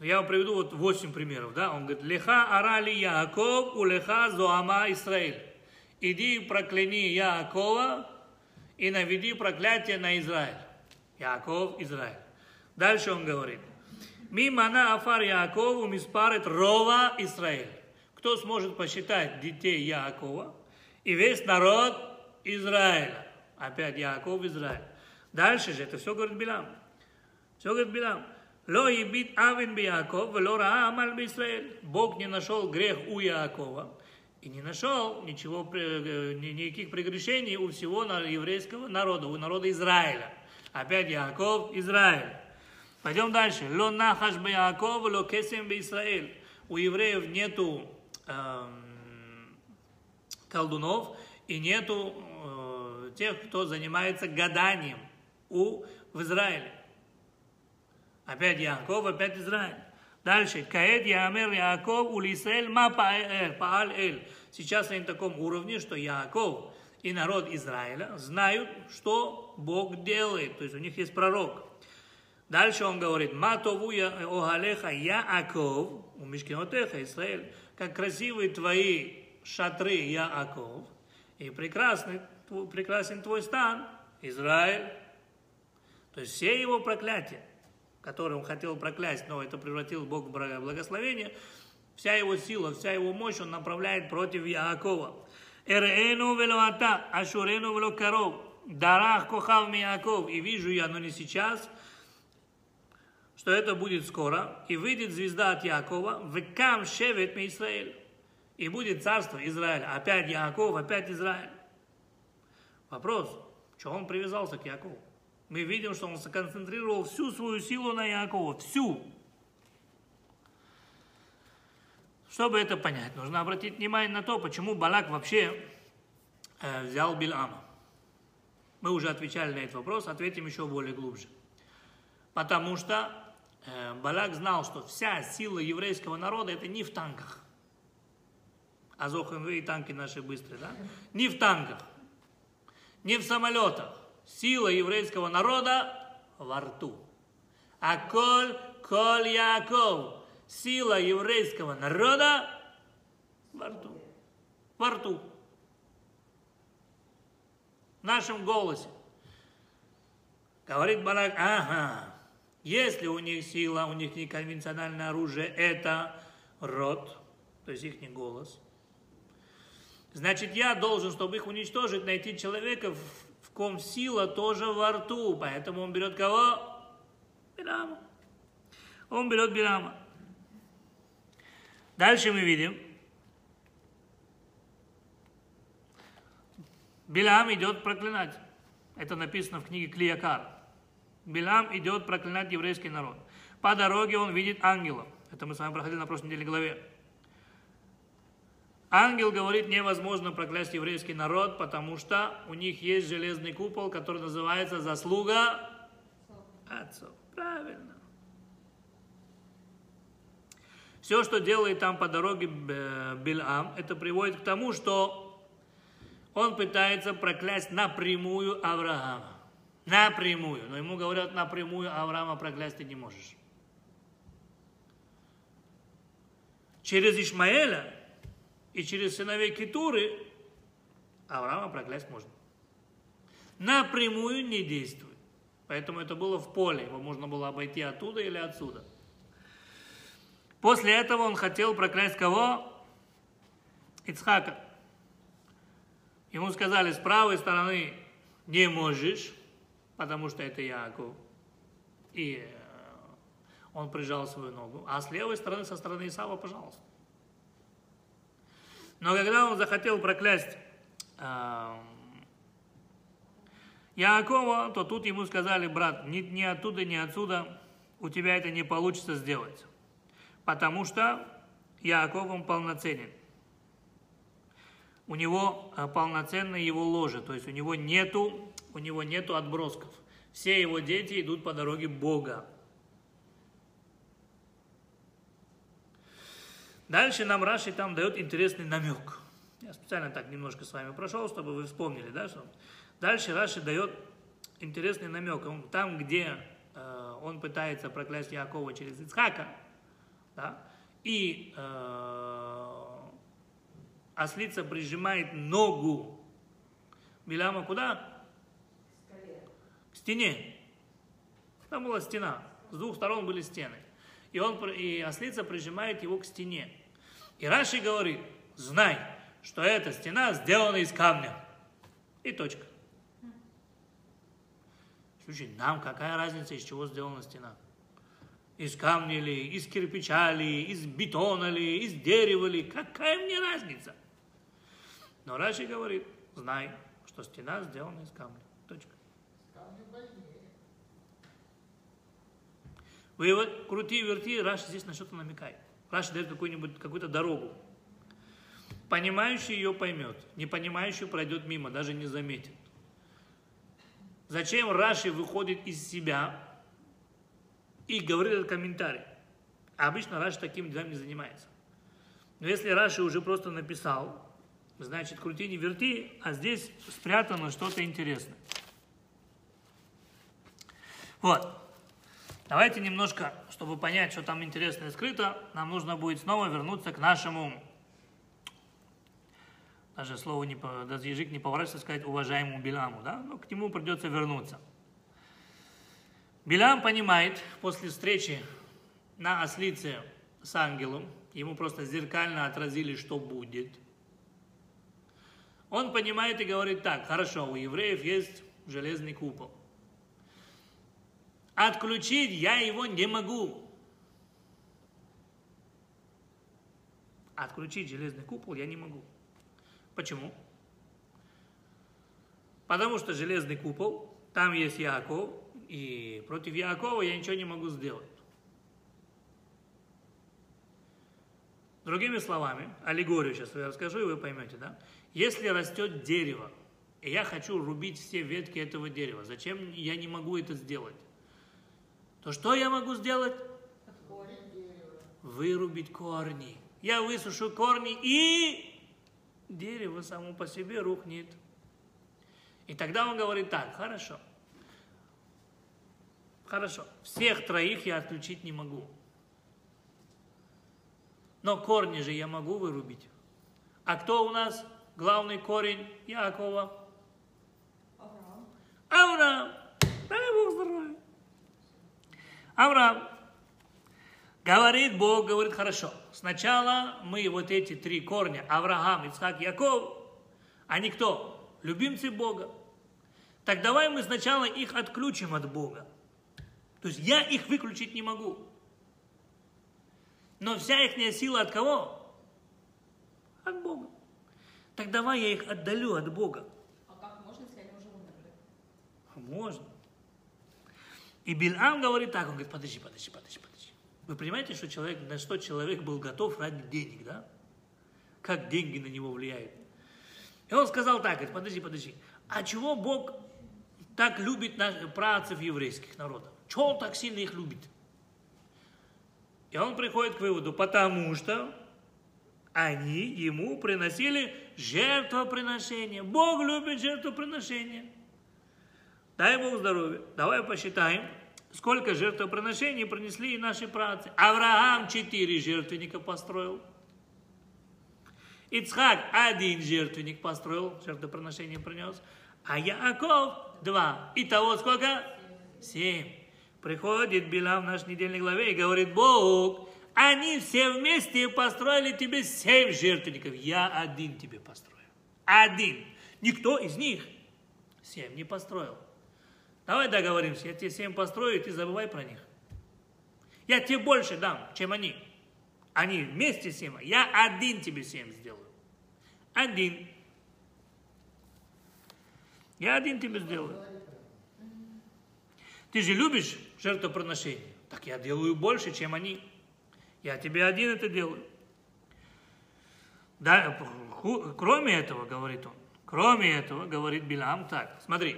я вам приведу вот 8 примеров. Да? Он говорит, леха арали Яков, у леха зоама Израиль. Иди прокляни Якова и наведи проклятие на Израиль. Яков, Израиль. Дальше он говорит, мимана афар Якову миспарет рова Израиль. Кто сможет посчитать детей Якова и весь народ Израиля. Опять Яков Израиль. Дальше же это все говорит Билам. Все говорит Билам. Ло ебит авен Яков, ло раа амаль би Израиль. Бог не нашел грех у Якова и не нашел ничего, э, никаких прегрешений у всего еврейского народа, у народа Израиля. Опять Яков, Израиль. Пойдем дальше. Ло нахаш бы Яков, ло кесем Израиль. У евреев нету колдунов и нету э, тех, кто занимается гаданием у, в Израиле. Опять Яков, опять Израиль. Дальше. Каэд Ямер Яков у Лисраэль ма пааль эль. Сейчас они на таком уровне, что Яков и народ Израиля знают, что Бог делает. То есть у них есть пророк. Дальше он говорит, Матову огалеха Яаков, у Мишкинотеха, Израиль, как красивые твои шатры Яаков, и прекрасный, прекрасен твой стан, Израиль. То есть все его проклятия, которые он хотел проклясть, но это превратил Бог в благословение, вся его сила, вся его мощь он направляет против Яакова. Эрену велоата, ашурену велокаров, дарах кохав Яаков, и вижу я, но не сейчас, что это будет скоро, и выйдет звезда от Якова, векам шевет ми и будет царство Израиля. Опять Яков, опять Израиль. Вопрос, что он привязался к Якову? Мы видим, что он сконцентрировал всю свою силу на Якова, всю. Чтобы это понять, нужно обратить внимание на то, почему Балак вообще э, взял Билама. Мы уже отвечали на этот вопрос, ответим еще более глубже. Потому что э, Балак знал, что вся сила еврейского народа это не в танках. А ЗОХМВ и танки наши быстрые, да? Не в танках, не в самолетах. Сила еврейского народа во рту. А коль, коль Яков, сила еврейского народа во рту. Во рту. В нашем голосе. Говорит Барак, ага, если у них сила, у них неконвенциональное оружие, это рот, то есть их не голос. Значит, я должен, чтобы их уничтожить, найти человека, в ком сила тоже во рту. Поэтому он берет кого? Бирама. Он берет Бирама. Дальше мы видим. Билам идет проклинать. Это написано в книге Клиякар. Билам идет проклинать еврейский народ. По дороге он видит ангела. Это мы с вами проходили на прошлой неделе главе. Ангел говорит, невозможно проклясть еврейский народ, потому что у них есть железный купол, который называется заслуга отцов. Правильно. Все, что делает там по дороге Билам, это приводит к тому, что он пытается проклясть напрямую Авраама. Напрямую. Но ему говорят, напрямую Авраама проклясть ты не можешь. Через Ишмаэля и через сыновей Китуры Авраама проклясть можно. Напрямую не действует. Поэтому это было в поле, его можно было обойти оттуда или отсюда. После этого он хотел проклясть кого? Ицхака. Ему сказали, с правой стороны не можешь, потому что это Яков. И э, он прижал свою ногу. А с левой стороны, со стороны Исава, пожалуйста. Но когда он захотел проклясть э, Яакова, то тут ему сказали, брат, ни, ни оттуда, ни отсюда у тебя это не получится сделать. Потому что Яаков, он полноценен. У него э, полноценное его ложе, то есть у него нету, у него нету отбросков. Все его дети идут по дороге Бога. Дальше нам Раши там дает интересный намек. Я специально так немножко с вами прошел, чтобы вы вспомнили, да, что дальше Раши дает интересный намек. Он, там, где э, он пытается проклясть Якова через Ицхака, да, и э, ослица прижимает ногу Биляма куда? Стене. Там была стена. С двух сторон были стены. И, он, и ослица прижимает его к стене. И Раши говорит, знай, что эта стена сделана из камня. И точка. Слушай, нам какая разница, из чего сделана стена? Из камня ли, из кирпича ли, из бетона ли, из дерева ли? Какая мне разница? Но Раши говорит, знай, что стена сделана из камня. Точка. Вывод, крути, верти, Раши здесь на что-то намекает. Раши дает какую-нибудь, какую-то дорогу. Понимающий ее поймет, не понимающий пройдет мимо, даже не заметит. Зачем Раши выходит из себя и говорит этот комментарий? А обычно Раши таким делом не занимается. Но если Раши уже просто написал, значит, крути, не верти, а здесь спрятано что-то интересное. Вот. Давайте немножко, чтобы понять, что там интересное скрыто, нам нужно будет снова вернуться к нашему даже слово не, даже язык не поворачивается сказать уважаемому Биламу, да, но к нему придется вернуться. Билам понимает, после встречи на ослице с ангелом, ему просто зеркально отразили, что будет. Он понимает и говорит так, хорошо, у евреев есть железный купол. Отключить я его не могу. Отключить железный купол я не могу. Почему? Потому что железный купол, там есть Яков, и против Якова я ничего не могу сделать. Другими словами, аллегорию сейчас я расскажу, и вы поймете, да? Если растет дерево, и я хочу рубить все ветки этого дерева, зачем я не могу это сделать? То что я могу сделать? Вырубить корни. Я высушу корни и дерево само по себе рухнет. И тогда он говорит так, хорошо, хорошо, всех троих я отключить не могу. Но корни же я могу вырубить. А кто у нас главный корень Якова? Авраам. Авраам. Авраам. Говорит Бог, говорит, хорошо. Сначала мы вот эти три корня, Авраам, Ицхак, Яков, они кто? Любимцы Бога. Так давай мы сначала их отключим от Бога. То есть я их выключить не могу. Но вся их сила от кого? От Бога. Так давай я их отдалю от Бога. А как можно, если они уже умерли? Можно. И Бильам говорит так, он говорит, подожди, подожди, подожди, подожди. Вы понимаете, что человек, на что человек был готов ради денег, да? Как деньги на него влияют. И он сказал так, говорит, подожди, подожди, а чего Бог так любит наших працев еврейских народов? Чего он так сильно их любит? И он приходит к выводу, потому что они ему приносили жертвоприношение. Бог любит жертвоприношение. Дай Бог здоровья. Давай посчитаем. Сколько жертвоприношений принесли и наши працы? Авраам четыре жертвенника построил. Ицхак один жертвенник построил, жертвоприношение принес. А Яаков два. Итого сколько? Семь. Приходит Билам в наш недельной главе и говорит, Бог, они все вместе построили тебе семь жертвенников. Я один тебе построю. Один. Никто из них семь не построил. Давай договоримся, я тебе семь построю, и ты забывай про них. Я тебе больше дам, чем они. Они вместе семь, я один тебе семь сделаю. Один. Я один тебе сделаю. Ты же любишь жертвоприношение. Так я делаю больше, чем они. Я тебе один это делаю. Да, кроме этого, говорит он, кроме этого, говорит Билам так, смотри,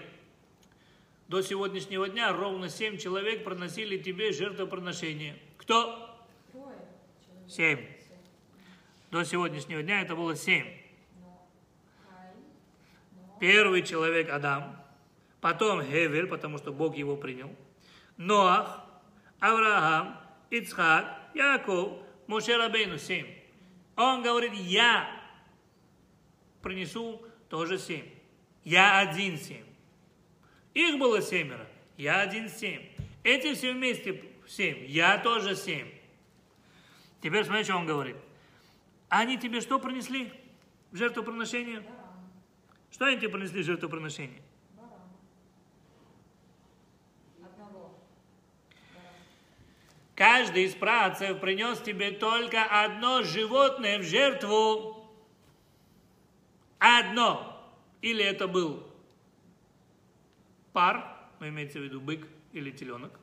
до сегодняшнего дня ровно семь человек приносили тебе жертвоприношение. Кто? Семь. До сегодняшнего дня это было семь. Первый человек Адам, потом Хевель, потому что Бог его принял, Ноах, Авраам, Ицхак, Яков, Моше Рабейну, семь. Он говорит, я принесу тоже семь. Я один семь. Их было семеро, я один семь. Эти все вместе семь, я тоже семь. Теперь смотри, что он говорит. Они тебе что принесли? в жертвоприношение? Баран. Что они тебе принесли в жертвоприношение? Каждый из працев принес тебе только одно животное в жертву. Одно. Или это был пар, ну, имеется в виду бык или теленок.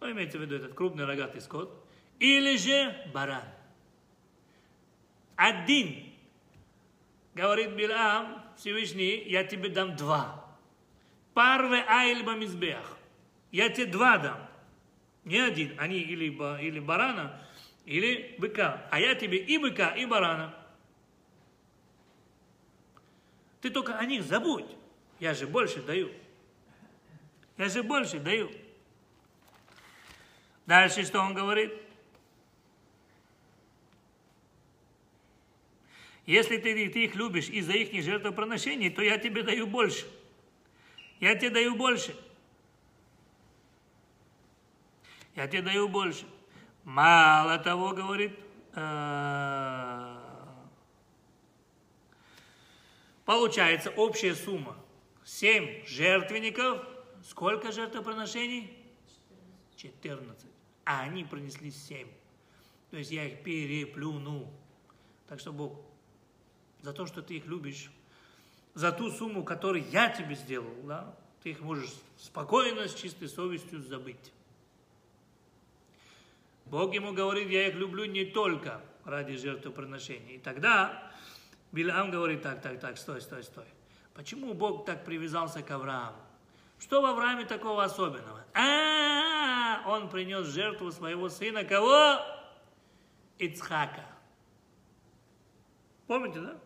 Ну, имеется в виду этот крупный рогатый скот. Или же баран. Один. Говорит Билам, Всевышний, я тебе дам два. Парве айльба мизбех. Я тебе два дам. Не один. Они или, или барана, или быка. А я тебе и быка, и барана. Ты только о них забудь. Я же больше даю. Я же больше даю. Дальше что он говорит? Если ты, ты их любишь из-за их жертвоприношений, то я тебе даю больше. Я тебе даю больше. Я тебе даю больше. Мало того, говорит, э, получается общая сумма. Семь жертвенников. Сколько жертвоприношений? 14. А они принесли семь. То есть я их переплюнул. Так что Бог, за то, что ты их любишь, за ту сумму, которую я тебе сделал, да, ты их можешь спокойно, с чистой совестью забыть. Бог ему говорит, я их люблю не только ради жертвоприношения. И тогда Билам говорит, так, так, так, стой, стой, стой. Почему Бог так привязался к Аврааму? Что в Аврааме такого особенного? А, он принес жертву своего сына кого? Ицхака. Помните, да?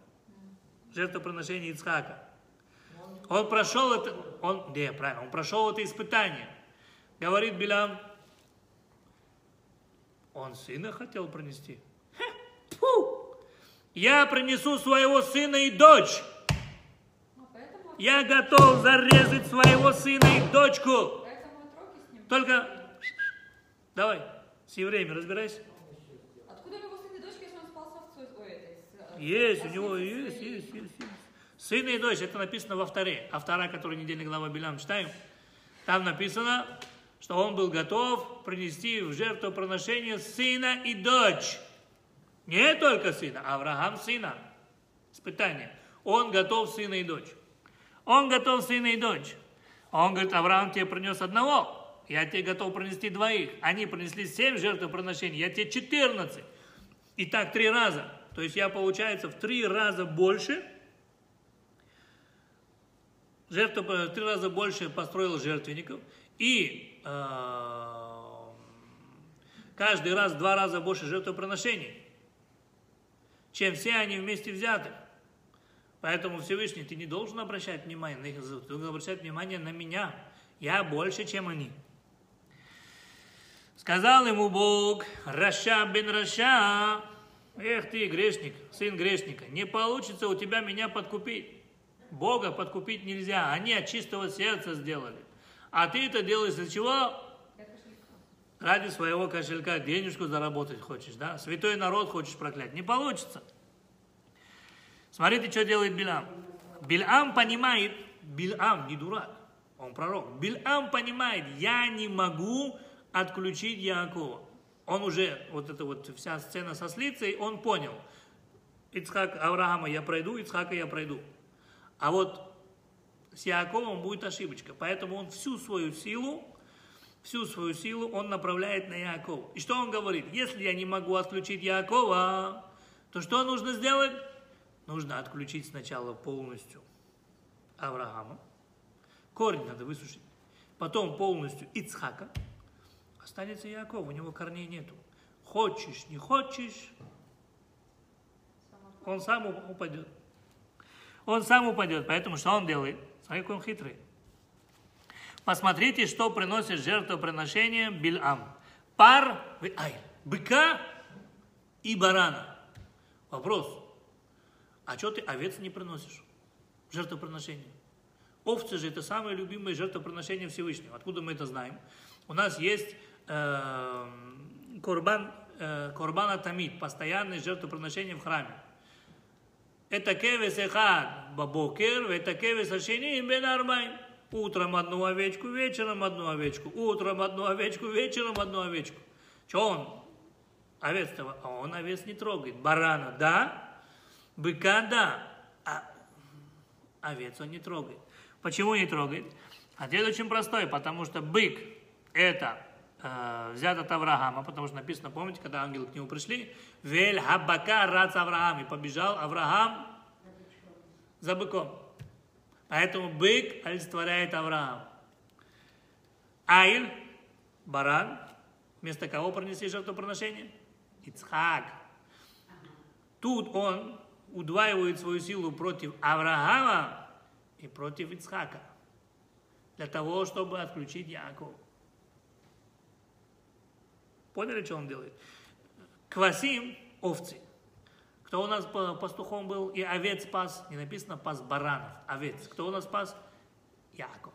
Жертвоприношение Ицхака. Он прошел это, он, не, правильно, он прошел это испытание. Говорит Билам, он сына хотел принести. Тьфу! Я принесу своего сына и дочь. Я готов зарезать своего сына и дочку. Только давай, с евреями разбирайся. Откуда у него сын и дочка, если он спал с овцой? Ой, этой, с, э, Есть, у него есть, есть, есть, есть. Сын и дочь, это написано во вторе. А вторая, которую недельная глава Билям читаем, там написано, что он был готов принести в жертвоприношение сына и дочь. Не только сына, а Авраам сына. Испытание. Он готов сына и дочь. Он готов сына и дочь. Он говорит, Авраам тебе принес одного, я тебе готов принести двоих. Они принесли семь жертвоприношений, я тебе 14. И так три раза. То есть я, получается, в три раза больше, жертву, три раза больше построил жертвенников. И э, каждый раз в два раза больше жертвоприношений, чем все они вместе взяты. Поэтому Всевышний, ты не должен обращать внимание на их, ты должен обращать внимание на меня. Я больше, чем они. Сказал ему Бог, רשע בן רשע, эх ты, грешник, сын грешника, не получится у тебя меня подкупить. Бога подкупить нельзя, они от чистого сердца сделали. А ты это делаешь для чего? Ради своего кошелька денежку заработать хочешь, да? Святой народ хочешь проклять. Не получится. Смотрите, что делает Билам. Билам понимает, Билам не дурак, он пророк. Билам понимает, я не могу отключить Якова. Он уже, вот эта вот вся сцена со слицей, он понял. Ицхак Авраама я пройду, Ицхака я пройду. А вот с Яковом будет ошибочка. Поэтому он всю свою силу, всю свою силу он направляет на Якова. И что он говорит? Если я не могу отключить Якова, то что нужно сделать? Нужно отключить сначала полностью Авраама. Корень надо высушить. Потом полностью Ицхака. Останется Яков, у него корней нету. Хочешь, не хочешь, он сам уп- упадет. Он сам упадет, поэтому что он делает? Смотри, какой он хитрый. Посмотрите, что приносит жертвоприношение Бильам. Пар, ай, быка и барана. Вопрос. А что ты овец не приносишь? Жертвоприношение. Овцы же это самое любимое жертвоприношение Всевышнего. Откуда мы это знаем? У нас есть э, корбан, э, корбан атамид, постоянное жертвоприношение в храме. Это кевес эхад бабокер, это кевес ашини бен. Утром одну овечку, вечером одну овечку. Утром одну овечку, вечером одну овечку. Че он? Овец-то, а он овец не трогает. Барана, да? Быка, да. А овец он не трогает. Почему не трогает? Ответ очень простой, потому что бык – это э, взят от Авраама, потому что написано, помните, когда ангелы к нему пришли, «Вель хабака рац Авраам», и побежал Авраам за быком. Поэтому бык олицетворяет Авраам. Аиль, баран, вместо кого пронесли жертвоприношение? Ицхак. Тут он удваивает свою силу против Авраама и против Ицхака. Для того, чтобы отключить Якова. Поняли, что он делает? Квасим – овцы. Кто у нас пастухом был и овец спас? Не написано пас баранов, овец. Кто у нас спас? Яков.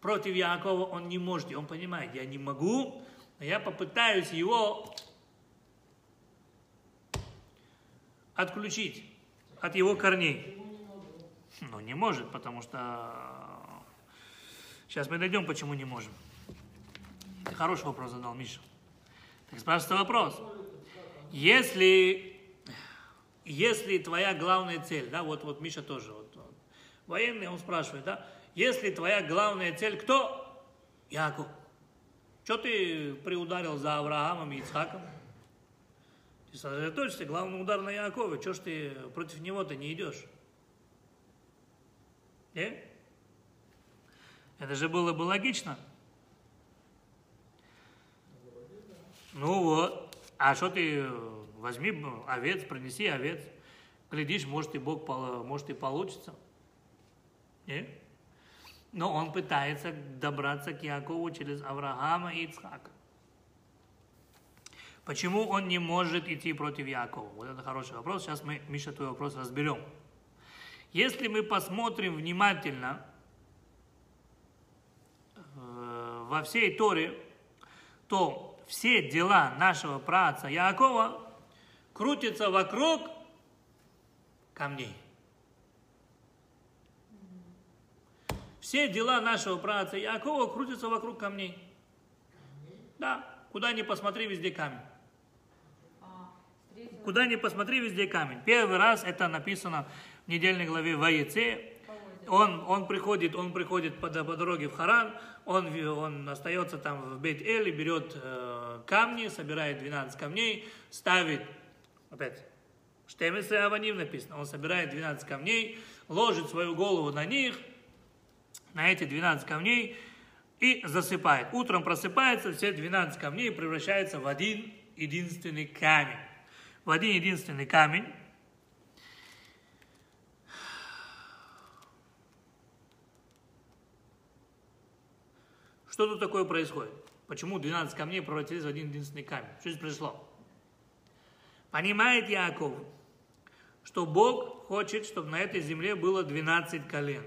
Против Якова он не может, и он понимает, я не могу, но я попытаюсь его отключить от его корней. Ну, не может, потому что... Сейчас мы дойдем, почему не можем. Ты хороший вопрос задал, Миша. Так спрашивается вопрос. Если, если твоя главная цель, да, вот, вот Миша тоже, вот, вот, военный, он спрашивает, да, если твоя главная цель кто? Яков. Что ты приударил за Авраамом и Ицхаком? Ты сосредоточься, главный удар на Якова. Чего ж ты против него-то не идешь? Не? Это же было бы логично. Ну вот. А что ты возьми овец, принеси овец. Глядишь, может и Бог, может и получится. Не? Но он пытается добраться к Якову через Авраама и Ицхака. Почему он не может идти против Якова? Вот это хороший вопрос. Сейчас мы, Миша, твой вопрос разберем. Если мы посмотрим внимательно э, во всей Торе, то все дела нашего праца Якова крутятся вокруг камней. Все дела нашего праца Якова крутятся вокруг камней. Да, куда ни посмотри, везде камень. Куда ни посмотри, везде камень. Первый раз это написано в недельной главе Ваице. Он, он приходит, он приходит по, по дороге в Харан, он, он остается там в бейт эле берет э, камни, собирает 12 камней, ставит, опять, Штемесы Аваним написано, он собирает 12 камней, ложит свою голову на них, на эти 12 камней, и засыпает. Утром просыпается, все 12 камней превращаются в один единственный камень в один единственный камень. Что тут такое происходит? Почему 12 камней превратились в один единственный камень? Что здесь произошло? Понимает Яков, что Бог хочет, чтобы на этой земле было 12 колен.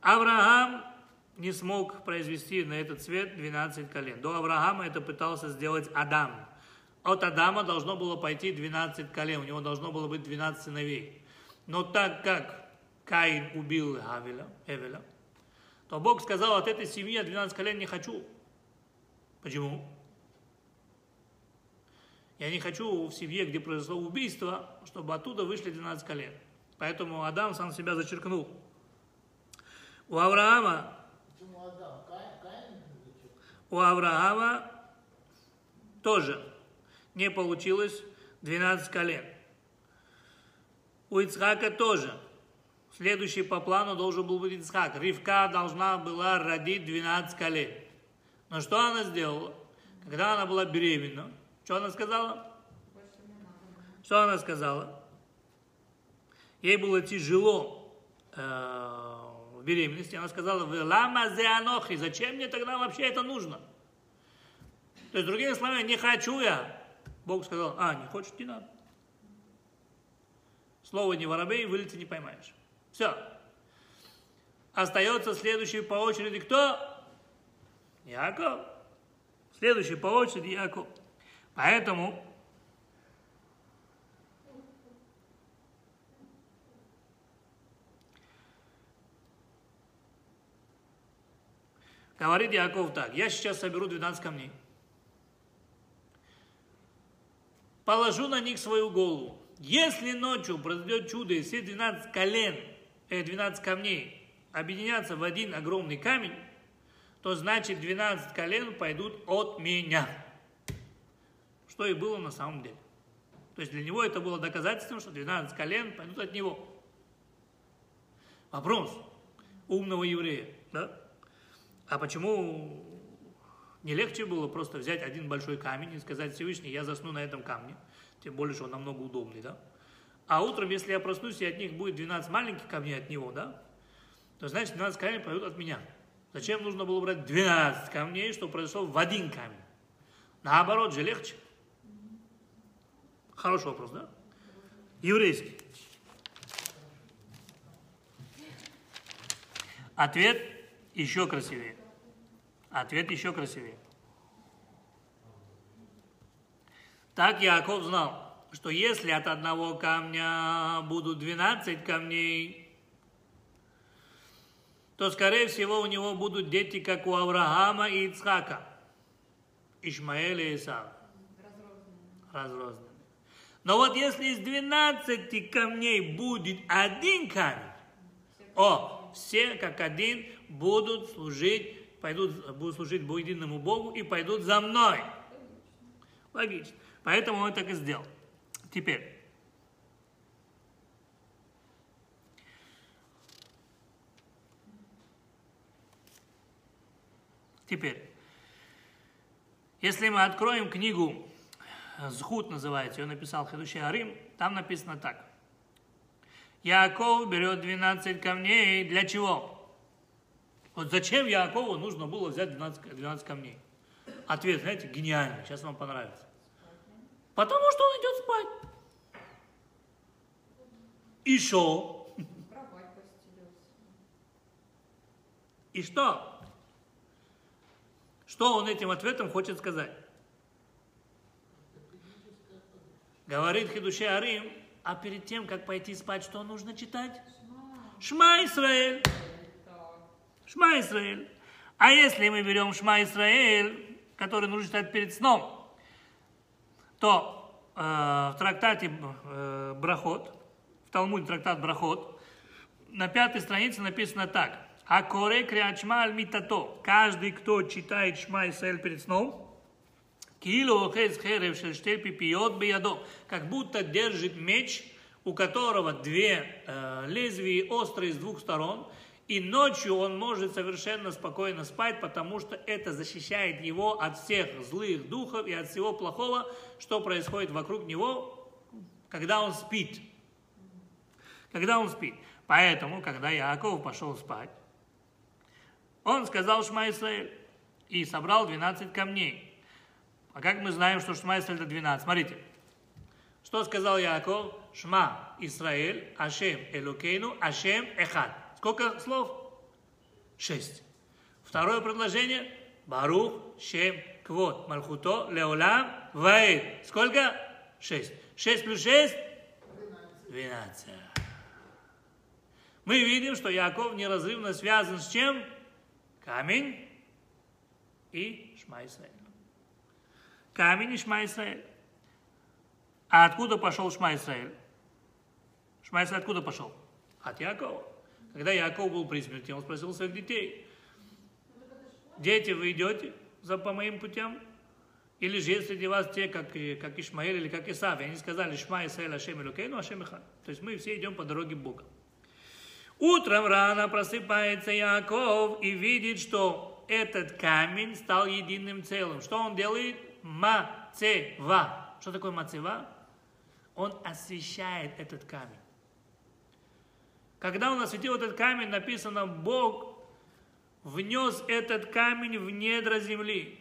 Авраам не смог произвести на этот свет 12 колен. До Авраама это пытался сделать Адам. От Адама должно было пойти 12 колен, у него должно было быть 12 сыновей. Но так как Каин убил Авеля, Эвеля, то Бог сказал, от этой семьи я 12 колен не хочу. Почему? Я не хочу в семье, где произошло убийство, чтобы оттуда вышли 12 колен. Поэтому Адам сам себя зачеркнул. У Авраама, у Авраама тоже не получилось 12 колен. У Ицхака тоже. Следующий по плану должен был быть Ицхак. Ривка должна была родить 12 колен. Но что она сделала? Когда она была беременна, что она сказала? Что она сказала? Ей было тяжело э, в беременности. Она сказала, лама зеанохи, зачем мне тогда вообще это нужно? То есть, другими словами, не хочу я Бог сказал, а, не хочешь, не надо. Слово не воробей, вылета не поймаешь. Все. Остается следующий по очереди кто? Яков. Следующий по очереди Яков. Поэтому говорит Яков так, я сейчас соберу 12 камней. Положу на них свою голову. Если ночью произойдет чудо, и все 12 колен, э, 12 камней объединятся в один огромный камень, то значит 12 колен пойдут от меня. Что и было на самом деле. То есть для него это было доказательством, что 12 колен пойдут от него. Вопрос умного еврея, да? А почему не легче было просто взять один большой камень и сказать Всевышний, я засну на этом камне, тем более, что он намного удобнее, да? А утром, если я проснусь, и от них будет 12 маленьких камней от него, да? То значит, 12 камней пойдут от меня. Зачем нужно было брать 12 камней, чтобы произошло в один камень? Наоборот же легче. Хороший вопрос, да? Еврейский. Ответ еще красивее. Ответ еще красивее. Так Яков знал, что если от одного камня будут 12 камней, то, скорее всего, у него будут дети, как у Авраама и Ицхака, Ишмаэля и Исава. Разрозненные. Но вот если из 12 камней будет один камень, о, все как один будут служить пойдут, будут служить единому Богу и пойдут за мной. Логично. Поэтому он так и сделал. Теперь. Теперь. Если мы откроем книгу Зхут называется, ее написал Хедуши Арим, там написано так. Яков берет 12 камней для чего? Вот зачем Якову нужно было взять 12, 12 камней? Ответ, знаете, гениальный, сейчас вам понравится. Потому что он идет спать. И что? И что? Что он этим ответом хочет сказать? Говорит Хидуше Арим, а перед тем, как пойти спать, что нужно читать? Шма Исраэль. Шма Исраэль. А если мы берем Шма Исраэль, который нужно читать перед сном, то э, в трактате э, Брахот, в Талмуде трактат Брахот, на пятой странице написано так. Акоре криачма аль митато. Каждый, кто читает Шма Исраэль перед сном, Килу херев шельштель пипиот биядо, как будто держит меч, у которого две э, лезвия острые с двух сторон, и ночью он может совершенно спокойно спать, потому что это защищает его от всех злых духов и от всего плохого, что происходит вокруг него, когда он спит. Когда он спит. Поэтому, когда Яаков пошел спать, он сказал Шма и собрал 12 камней. А как мы знаем, что Шма это 12? Смотрите. Что сказал Яаков? Шма Исраэль, Ашем Элокейну, Ашем Эхад. Сколько слов? Шесть. Второе предложение. Барух Шем Квот. Малхуто Леолам Ваид. Сколько? Шесть. Шесть плюс шесть? Двенадцать. Мы видим, что Яков неразрывно связан с чем? Камень и Шма Исраэль. Камень и Шма Исраэль. А откуда пошел? Шма Исраэль откуда пошел? От Якова. Когда Яков был при смерти, он спросил своих детей, дети, вы идете за, по моим путям? Или же есть среди вас те, как, как Ишмаэль или как Исав? И они сказали, Шма Исаэль Ашем Илюкейну, Ашем Ихан. То есть мы все идем по дороге Бога. Утром рано просыпается Яков и видит, что этот камень стал единым целым. Что он делает? Мацева. Что такое мацева? Он освещает этот камень. Когда он осветил этот камень, написано, Бог внес этот камень в недра земли.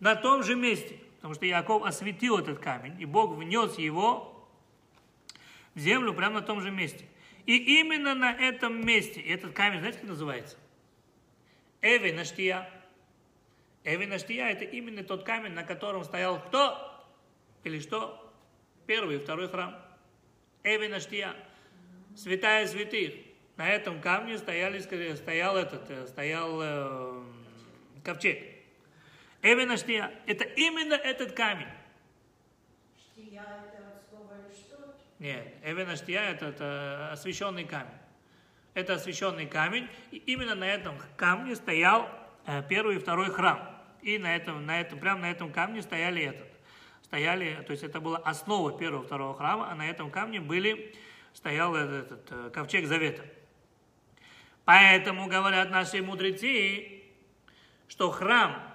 На том же месте. Потому что Яков осветил этот камень, и Бог внес его в землю прямо на том же месте. И именно на этом месте, этот камень, знаете, как называется? Эви Наштия. Эви Наштия – это именно тот камень, на котором стоял кто? Или что? Первый и второй храм. Эви Наштия святая святых. На этом камне стояли, стоял этот, э, стоял э, ковчег. Эвенаштия – это именно этот камень. Штия это от слова что? Нет, Эвенаштия – это, это освященный камень. Это освященный камень, и именно на этом камне стоял э, первый и второй храм. И на этом, на этом, прямо на этом камне стояли этот. Стояли, то есть это была основа первого и второго храма, а на этом камне были, стоял этот, этот ковчег завета. Поэтому говорят наши мудрецы, что храм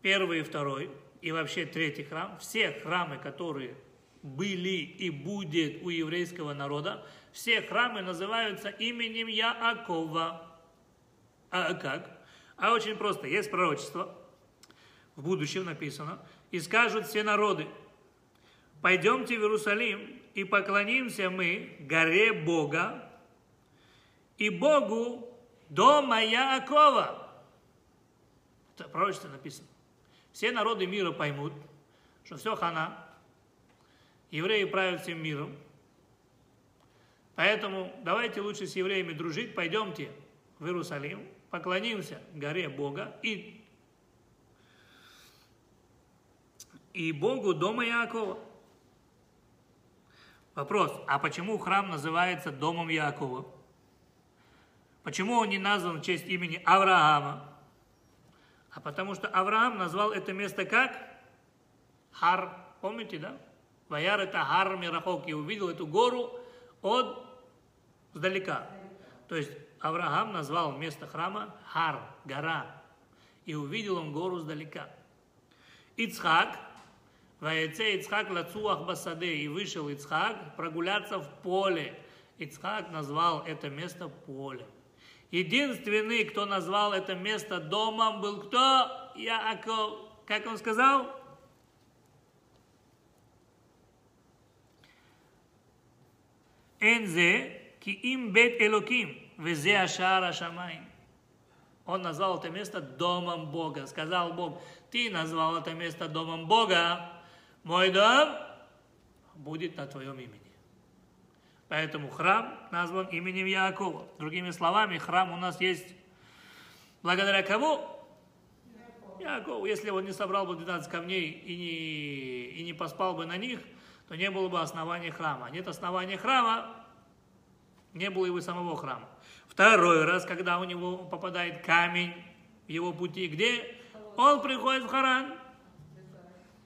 первый и второй, и вообще третий храм, все храмы, которые были и будет у еврейского народа, все храмы называются именем Яакова. А как? А очень просто. Есть пророчество, в будущем написано, и скажут все народы, пойдемте в Иерусалим, и поклонимся мы горе Бога и Богу дома Яакова. Это пророчество написано. Все народы мира поймут, что все хана, евреи правят всем миром. Поэтому давайте лучше с евреями дружить, пойдемте в Иерусалим, поклонимся горе Бога и, и Богу дома Яакова. Вопрос, а почему храм называется домом Яакова? Почему он не назван в честь имени Авраама? А потому что Авраам назвал это место как? Хар. Помните, да? Ваяр это Хар Мирахок. И увидел эту гору от сдалека. То есть Авраам назвал место храма Хар, гора. И увидел он гору сдалека. Ицхак, Ваеце Ицхак лацуах басаде. И вышел Ицхак прогуляться в поле. Ицхак назвал это место полем. Единственный, кто назвал это место домом, был кто? Яаков. Как он сказал? Энзе ки им бет элоким, везе ашара шамайн. Он назвал это место домом Бога. Сказал Бог, ты назвал это место домом Бога, мой дом будет на твоем имени. Поэтому храм назван именем Яакова. Другими словами, храм у нас есть благодаря кому? Яакову. Если он не собрал бы 12 камней и не, и не поспал бы на них, то не было бы основания храма. Нет основания храма, не было его самого храма. Второй раз, когда у него попадает камень в его пути, где? Он приходит в Харан.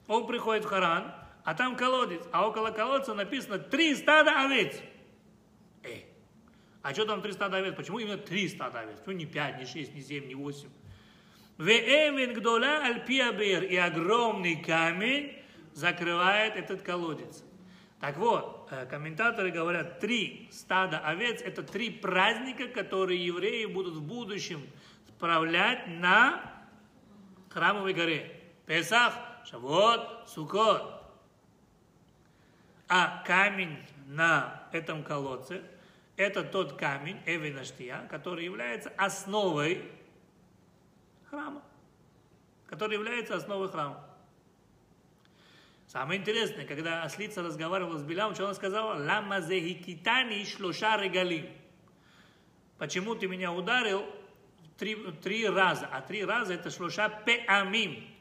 Он приходит в Харан, а там колодец. А около колодца написано три стада овец. Эй, а что там три стада овец? Почему именно три стада овец? Почему не пять, не шесть, не семь, не восемь? Веэмин гдола альпиабер. И огромный камень закрывает этот колодец. Так вот, э, комментаторы говорят, три стада овец – это три праздника, которые евреи будут в будущем справлять на храмовой горе. Песах, Шавот, Сукот. А камень на этом колодце – это тот камень, Эвинаштия, который является основой храма. Который является основой храма. Самое интересное, когда ослица разговаривала с Белям, что она сказала? Лама зехикитани шлоша регалим. Почему ты меня ударил три, три раза? А три раза это шлоша пеамим.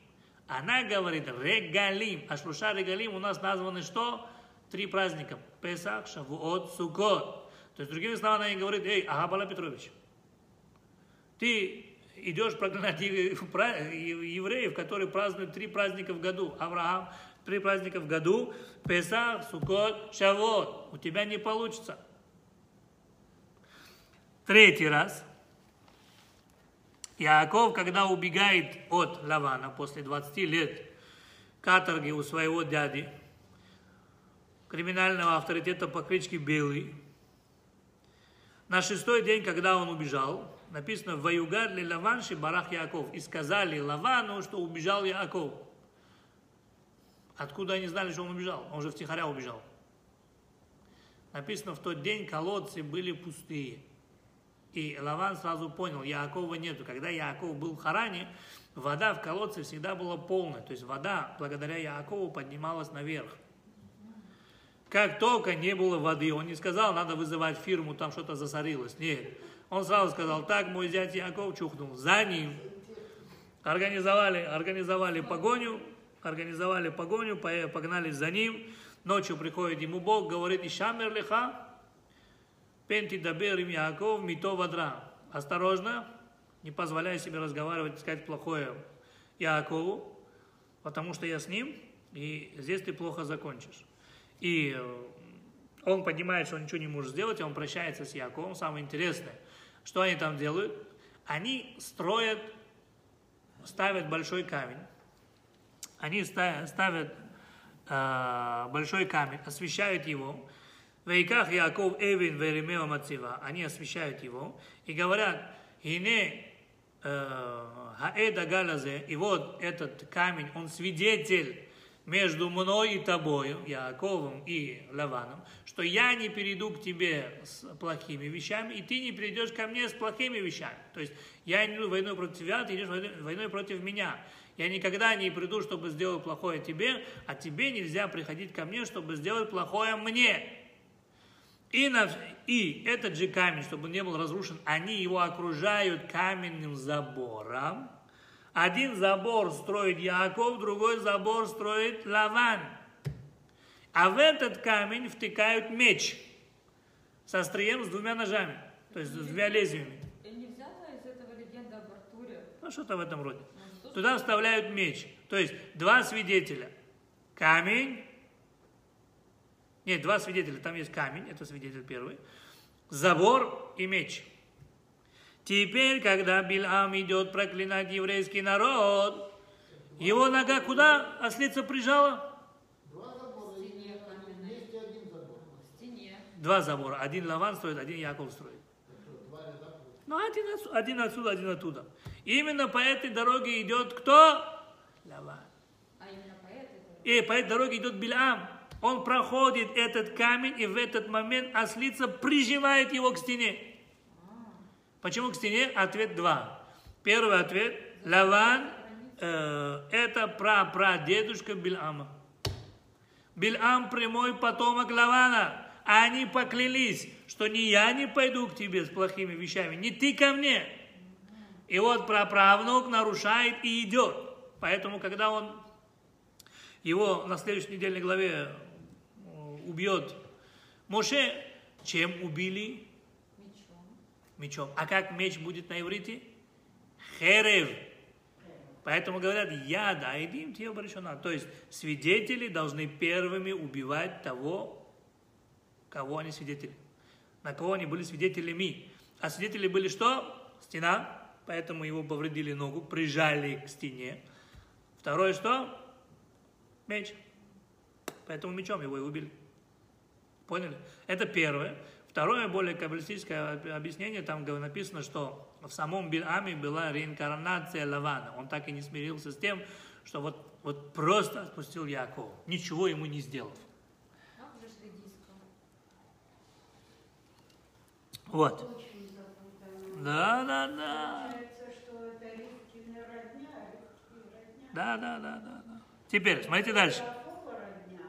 Она говорит регалим. А шлоша регалим у нас названы что? Три праздника. Песах, Шавуот, Сукот. То есть, другими словами, она говорит, эй, Агабала Петрович, ты идешь проклинать евреев, которые празднуют три праздника в году. Авраам, три праздника в году, Песах, Сукот, Шавот. У тебя не получится. Третий раз. Иаков, когда убегает от Лавана после 20 лет каторги у своего дяди, криминального авторитета по кличке Белый, на шестой день, когда он убежал, написано «Ваюгад ли Лаванши барах Яков». И сказали Лавану, что убежал Яков. Откуда они знали, что он убежал? Он же втихаря убежал. Написано, в тот день колодцы были пустые. И Лаван сразу понял, Яакова нету. Когда Яаков был в Харане, вода в колодце всегда была полная. То есть вода, благодаря Яакову, поднималась наверх. Как только не было воды, он не сказал, надо вызывать фирму, там что-то засорилось. Нет. Он сразу сказал, так мой зять Яков чухнул. За ним организовали, организовали погоню, организовали погоню, по- погнались за ним. Ночью приходит ему Бог, говорит, Ишамер леха, пенти дабер Яков, мито вадра. Осторожно, не позволяй себе разговаривать, сказать плохое Якову, потому что я с ним, и здесь ты плохо закончишь. И э, он понимает, что он ничего не может сделать, и он прощается с Яковом. Самое интересное, что они там делают? Они строят, ставят большой камень. Они ста- ставят э, большой камень, освещают его. Вейках Яков Эвин Веремева Мацива. Они освещают его и говорят, Ине Хаэда Галазе, и вот этот камень, он свидетель между мной и тобою, Яковом и Лаваном, что я не перейду к тебе с плохими вещами, и ты не придешь ко мне с плохими вещами. То есть я не иду войной против тебя, ты идешь войной против меня. Я никогда не приду, чтобы сделать плохое тебе, а тебе нельзя приходить ко мне, чтобы сделать плохое мне. И, на, и этот же камень, чтобы он не был разрушен, они его окружают каменным забором. Один забор строит Яков, другой забор строит Лаван. А в этот камень втыкают меч со острием с двумя ножами, то есть с двумя лезвиями. И не взята из этого легенда об Артуре. Ну, что-то в этом роде. Ну, Туда вставляют меч. То есть два свидетеля. Камень. Нет, два свидетеля. Там есть камень, это свидетель первый. Забор и меч. Теперь, когда Билам идет проклинать еврейский народ, его нога куда ослица прижала? Два забора, один Лаван строит, один Яков строит. Ну, один, один отсюда, один оттуда. Именно по этой дороге идет кто? Лаван. А именно по этой дороге. И по этой дороге идет Билам. Он проходит этот камень, и в этот момент ослица прижимает его к стене. Почему к стене? Ответ два. Первый ответ. Лаван э, это прапрадедушка Билама. Билам прямой потомок Лавана. Они поклялись, что ни я не пойду к тебе с плохими вещами, ни ты ко мне. И вот праправнук нарушает и идет. Поэтому, когда он его на следующей недельной главе убьет Моше, чем убили? Мечом. Мечом. А как меч будет на иврите? Херев. Поэтому говорят, я да, идим тебе обращена. То есть свидетели должны первыми убивать того, кого они свидетели. На кого они были свидетелями. А свидетели были что? Стена. Поэтому его повредили ногу, прижали к стене. Второе что? Меч. Поэтому мечом его и убили. Поняли? Это первое. Второе, более каббалистическое объяснение, там написано, что в самом Биламе была реинкарнация Лавана. Он так и не смирился с тем, что вот, вот просто отпустил Якова, ничего ему не сделав. Вот. Да, да, а. Да, да, да, да, да. Теперь, смотрите дальше. Какого родня?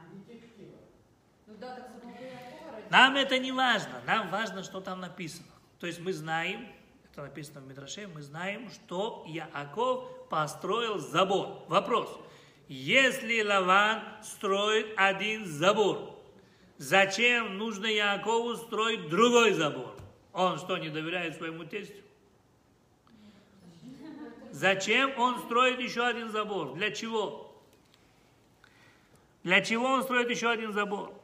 Ну да, так самого Якова родили. Нам это не важно, нам важно, что там написано. То есть мы знаем, это написано в Мидраше, мы знаем, что Яаков построил забор. Вопрос. Если Лаван строит один забор, зачем нужно Яакову строить другой забор? Он что, не доверяет своему тестю? Зачем он строит еще один забор? Для чего? Для чего он строит еще один забор?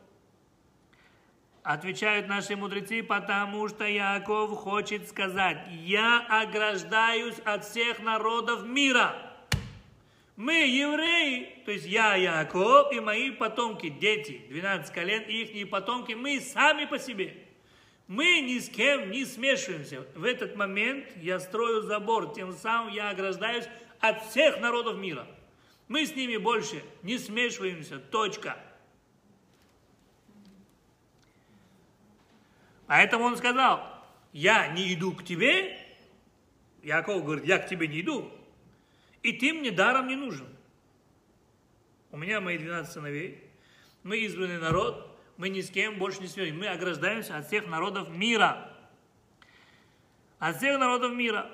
Отвечают наши мудрецы, потому что Яков хочет сказать, я ограждаюсь от всех народов мира. Мы, евреи, то есть я, Яков, и мои потомки, дети, 12 колен, и их потомки, мы сами по себе. Мы ни с кем не смешиваемся. В этот момент я строю забор, тем самым я ограждаюсь от всех народов мира. Мы с ними больше не смешиваемся. Точка. Поэтому он сказал, я не иду к тебе. Яков говорит, я к тебе не иду. И ты мне даром не нужен. У меня мои 12 сыновей. Мы избранный народ. Мы ни с кем больше не смеемся. Мы ограждаемся от всех народов мира. от всех народов мира.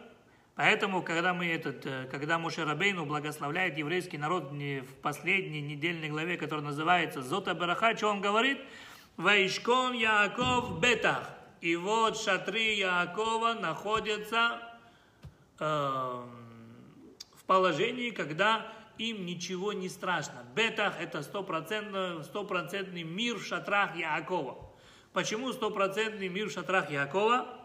Поэтому, когда мы этот, э, когда Муше Рабейну благословляет еврейский народ в последней недельной главе, которая называется Зота Бараха, что он говорит? Ваишкон Яаков Бетах. И вот шатры Яакова находятся э, в положении, когда им ничего не страшно. Бетах это стопроцентный, мир в шатрах Яакова. Почему стопроцентный мир в шатрах Яакова?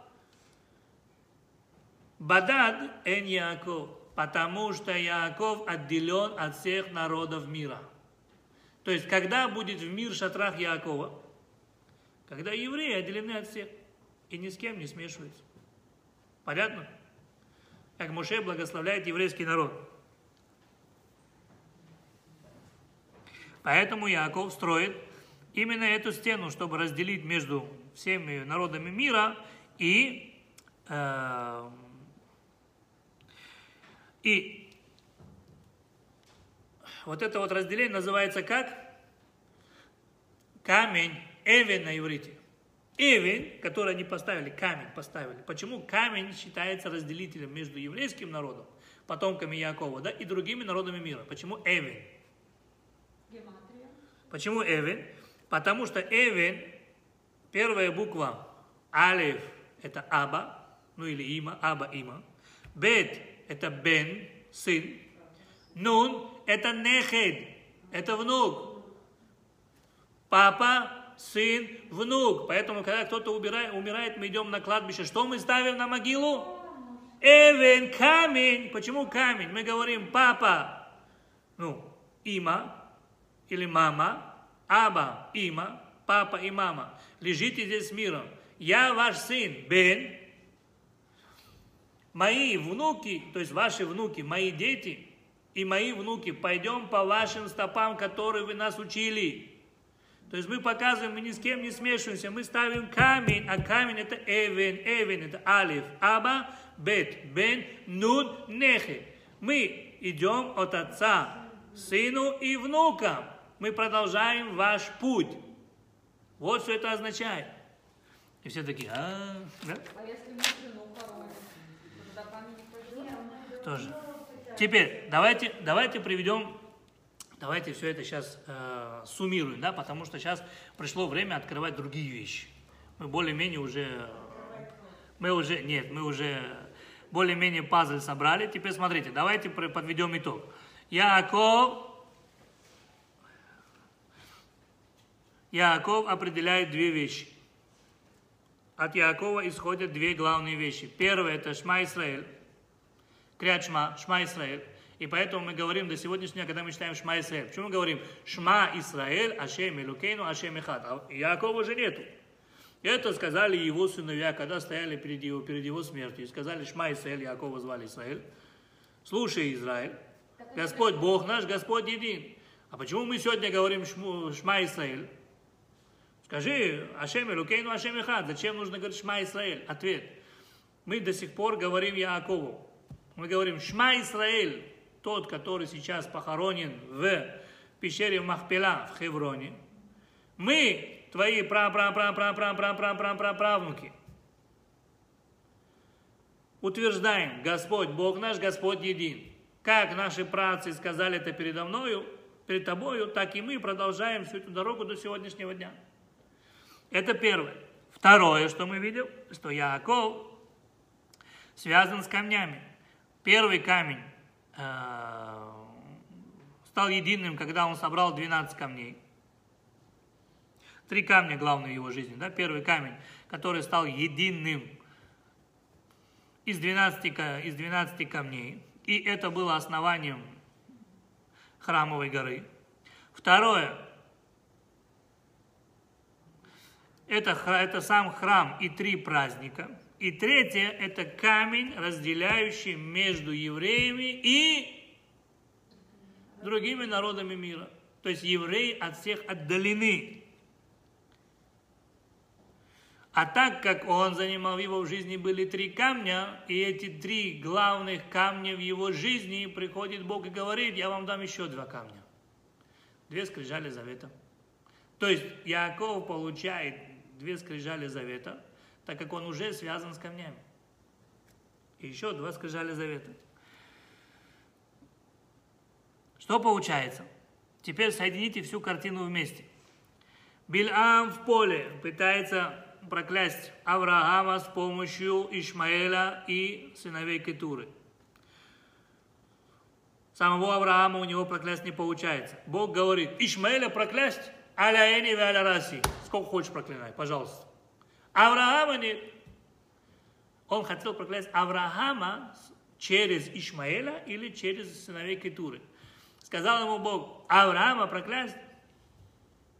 Бадад эн Яаков, потому что Яаков отделен от всех народов мира. То есть, когда будет в мир шатрах Яакова? Когда евреи отделены от всех и ни с кем не смешиваются. Понятно? Как Моше благословляет еврейский народ. Поэтому Яков строит именно эту стену, чтобы разделить между всеми народами мира и, э, и вот это вот разделение называется как камень, эвен на иврите. Эвен, который они поставили, камень поставили. Почему камень считается разделителем между еврейским народом, потомками Якова, да, и другими народами мира? Почему Эвен? Гематрия. Почему Эвен? Потому что Эвен, первая буква Алиф, это Аба, ну или Има, Аба, Има. Бет, это Бен, сын. Нун, это Нехед, это внук. Папа, сын, внук. Поэтому, когда кто-то умирает, мы идем на кладбище. Что мы ставим на могилу? Эвен, камень. Почему камень? Мы говорим папа, ну, има или мама, аба, има, папа и мама. Лежите здесь с миром. Я ваш сын, Бен. Мои внуки, то есть ваши внуки, мои дети и мои внуки, пойдем по вашим стопам, которые вы нас учили. То есть мы показываем, мы ни с кем не смешиваемся, мы ставим камень, а камень это эвен, эвен это алиф, аба, бет, бен, нун, нехе. Мы идем от отца, сыну и внукам. Мы продолжаем ваш путь. Вот что это означает. И все такие, а, да? А если мы жену хороним, то тогда пойдет? Тоже. Теперь давайте, давайте приведем, давайте все это сейчас э, суммируем, да, потому что сейчас пришло время открывать другие вещи. Мы более-менее уже, мы уже, нет, мы уже более-менее пазл собрали. Теперь смотрите, давайте подведем итог. Яков, Яков определяет две вещи. От Якова исходят две главные вещи. Первое это Шма Исраэль, Крят Шма, Шма Исраэль. И поэтому мы говорим до сегодняшнего дня, когда мы читаем Шма Исраэль. Почему мы говорим Шма Исраэль, Ашем Илукейну, Ашем Ихат? А Якова же нету. Это сказали его сыновья, когда стояли перед его, перед его смертью. И сказали Шма Исраэль, Якова звали Исраэль. Слушай, Израиль, Господь Бог наш, Господь един. А почему мы сегодня говорим Шма Исраэль? Скажи, Ашем Илукейну, Ашем Ихад. Зачем нужно говорить Шма Исраэль? Ответ. Мы до сих пор говорим Яакову. Мы говорим Шма Исраэль, тот, который сейчас похоронен в пещере Махпела в Хевроне. Мы, твои пра пра пра пра пра пра пра пра пра правнуки, утверждаем, Господь, Бог наш, Господь един. Как наши працы сказали это передо мною, перед тобою, так и мы продолжаем всю эту дорогу до сегодняшнего дня. Это первое. Второе, что мы видим, что Яаков связан с камнями. Первый камень стал единым, когда он собрал 12 камней. Три камня главные в его жизни. Да? Первый камень, который стал единым из 12, ка- из 12 камней. И это было основанием храмовой горы. Второе, это, это сам храм и три праздника. И третье, это камень, разделяющий между евреями и другими народами мира. То есть евреи от всех отдалены. А так как он занимал в его жизни были три камня, и эти три главных камня в его жизни, приходит Бог и говорит, я вам дам еще два камня. Две скрижали завета. То есть Яков получает две скрижали завета, так как он уже связан с камнями. и еще два скрижали завета. Что получается? Теперь соедините всю картину вместе. Бильам в поле пытается проклясть Авраама с помощью Ишмаэля и сыновей Кетуры. Самого Авраама у него проклясть не получается. Бог говорит, Ишмаэля проклясть, аля эни аля раси. Сколько хочешь проклинай, пожалуйста. Авраама нет. Он хотел проклясть Авраама через Ишмаэля или через сыновей Кетуры. Сказал ему Бог, Авраама проклясть,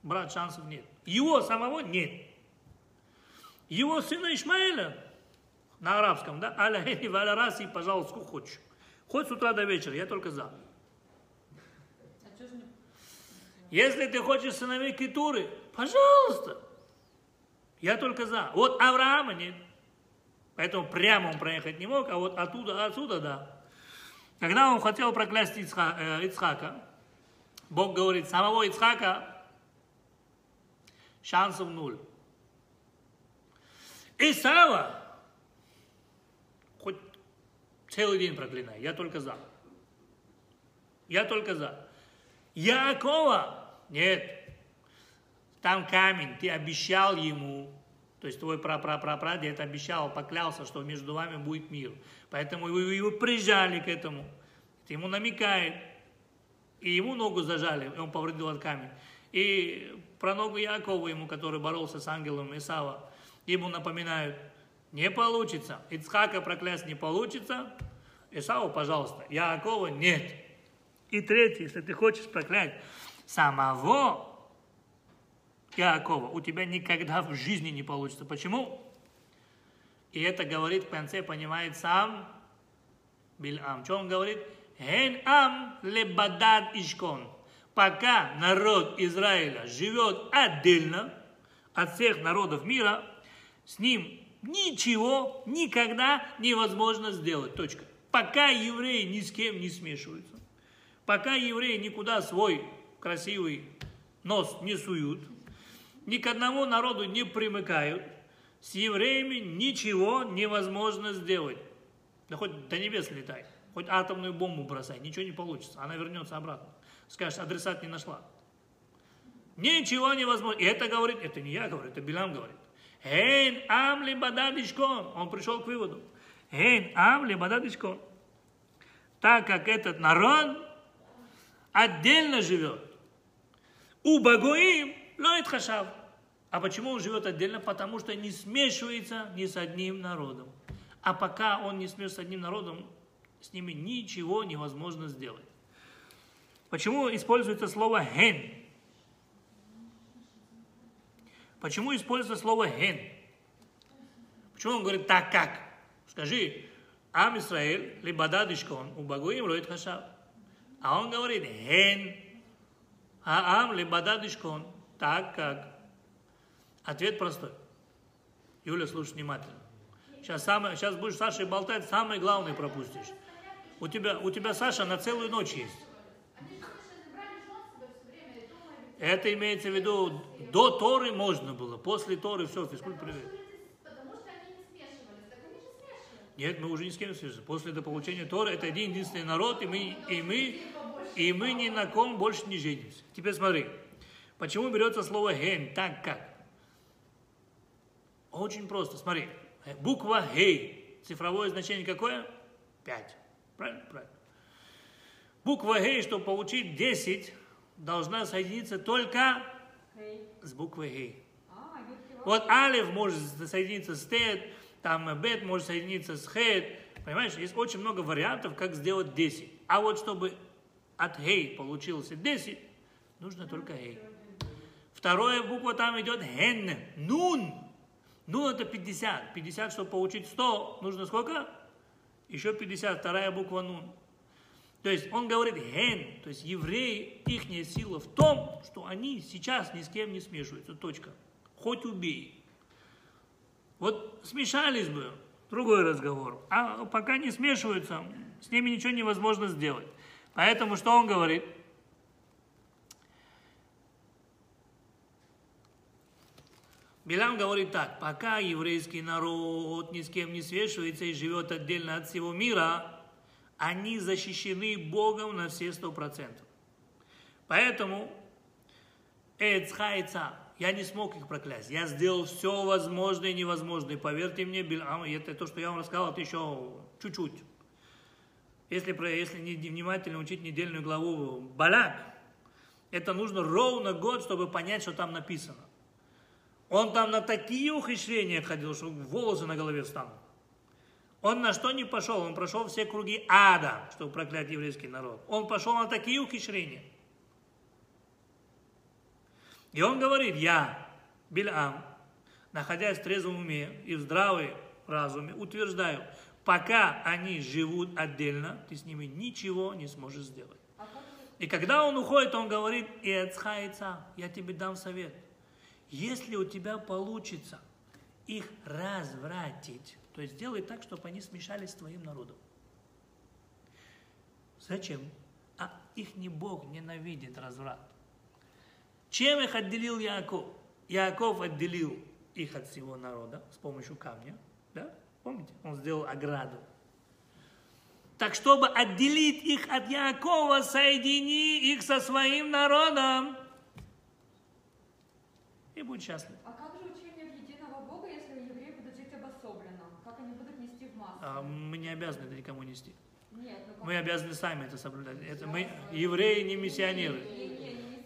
брат, шансов нет. Его самого нет. Его сына Ишмаэля, на арабском, да, аля эни аля раси, пожалуйста, сколько хочешь. Хоть с утра до вечера, я только за. А. Если ты хочешь сыновей Кетуры, пожалуйста. Я только за. Вот Авраама нет. Поэтому прямо он проехать не мог, а вот оттуда, отсюда, да. Когда он хотел проклясть э, Ицхака, Бог говорит, самого Ицхака шансов нуль. Исава, хоть целый день проклинай, я только за. Я только за. Якова, нет, там камень, ты обещал ему, то есть твой прапрапрапрадед обещал, поклялся, что между вами будет мир. Поэтому его, его прижали к этому. Ты ему намекает. И ему ногу зажали, и он повредил от камень. И про ногу Якова ему, который боролся с ангелом Исава, ему напоминают, не получится. Ицхака проклясть не получится. Исаву, пожалуйста. Якова нет. И третье, если ты хочешь проклять самого Якова, у тебя никогда в жизни не получится. Почему? И это говорит в конце, понимает сам Бильам. Что он говорит? Хен ам лебадад ишкон. Пока народ Израиля живет отдельно от всех народов мира, с ним ничего никогда невозможно сделать. Точка. Пока евреи ни с кем не смешиваются, пока евреи никуда свой красивый нос не суют, ни к одному народу не примыкают, с евреями ничего невозможно сделать. Да хоть до небес летай, хоть атомную бомбу бросай, ничего не получится, она вернется обратно. Скажешь, адресат не нашла. Ничего невозможно. И это говорит, это не я говорю, это Билам говорит. Эйн ам ли бададишкон. Он пришел к выводу. Эйн ам ли бададишкон. Так как этот народ отдельно живет. У Багоим лоит хашав. А почему он живет отдельно? Потому что не смешивается ни с одним народом. А пока он не смешивается с одним народом, с ними ничего невозможно сделать. Почему используется слово «ген»? Почему используется слово «ген»? Почему он говорит «так как»? Скажи, Ам Исраэль, либо дадишкон, у Багуим роет хашав. А он говорит «ген», а Ам либо дадишкон, так как. Ответ простой. Юля, слушай внимательно. Сейчас, самое, сейчас будешь Сашей болтать, самое главное пропустишь. У тебя, у тебя Саша на целую ночь есть. Это имеется в виду, до Торы можно было, после Торы все, физкульт привет. Нет, мы уже ни с кем не свяжемся. После до получения Торы это один единственный народ, и мы, и мы, и мы ни на ком больше не женимся. Теперь смотри, почему берется слово ген, так как? Очень просто, смотри, буква гей, цифровое значение какое? 5. Правильно? Правильно. Буква гей, чтобы получить 10, должна соединиться только с буквой гей. А, Вот алиф может соединиться с тет, там бет может соединиться с хет. Понимаешь, есть очень много вариантов, как сделать 10. А вот чтобы от гей получился 10, нужно только гей. Вторая буква там идет ген, нун. Нун это 50. 50, чтобы получить 100, нужно сколько? Еще 50, вторая буква нун. То есть он говорит ген, то есть евреи, их сила в том, что они сейчас ни с кем не смешиваются, точка. Хоть убей. Вот смешались бы, другой разговор. А пока не смешиваются, с ними ничего невозможно сделать. Поэтому что он говорит? Билам говорит так, пока еврейский народ ни с кем не свешивается и живет отдельно от всего мира, они защищены Богом на все сто процентов. Поэтому Эцхайца, я не смог их проклясть. Я сделал все возможное и невозможное. Поверьте мне, Билам, это то, что я вам рассказал, это еще чуть-чуть. Если, если не внимательно учить недельную главу Балак, это нужно ровно год, чтобы понять, что там написано. Он там на такие ухищрения ходил, что волосы на голове встанут. Он на что не пошел? Он прошел все круги ада, чтобы проклять еврейский народ. Он пошел на такие ухищрения. И он говорит, я, Бильам, находясь в трезвом уме и в здравой разуме, утверждаю, пока они живут отдельно, ты с ними ничего не сможешь сделать. А И когда он уходит, он говорит, «Эцхайца, я тебе дам совет. Если у тебя получится их развратить, то есть сделай так, чтобы они смешались с твоим народом. Зачем? А их не Бог ненавидит разврат. Чем их отделил Яков? Яков отделил их от всего народа с помощью камня. Да? Помните? Он сделал ограду. Так чтобы отделить их от Якова, соедини их со своим народом. И будь счастлив. А как же учение в единого Бога, если евреи будут жить обособленно? Как они будут нести в массу? А мы не обязаны это никому нести. Нет, ну как... Мы обязаны сами это соблюдать. Это мы, евреи не миссионеры. Не, не,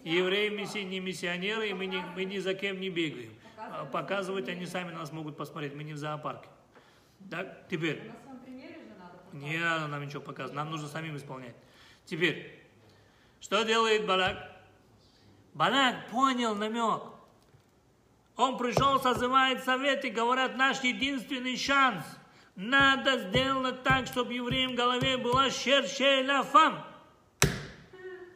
не Евреи а мисси- не миссионеры, и мы, не, мы ни за кем не бегаем. А Показывать они сами нас могут посмотреть, мы не в зоопарке. Так, теперь. На своем примере же надо показывать. Не надо нам ничего показывать, нам нужно самим исполнять. Теперь, что делает Балак? Балак понял намек. Он пришел, созывает совет и говорят, наш единственный шанс. Надо сделать так, чтобы евреям в голове была шершеляфам.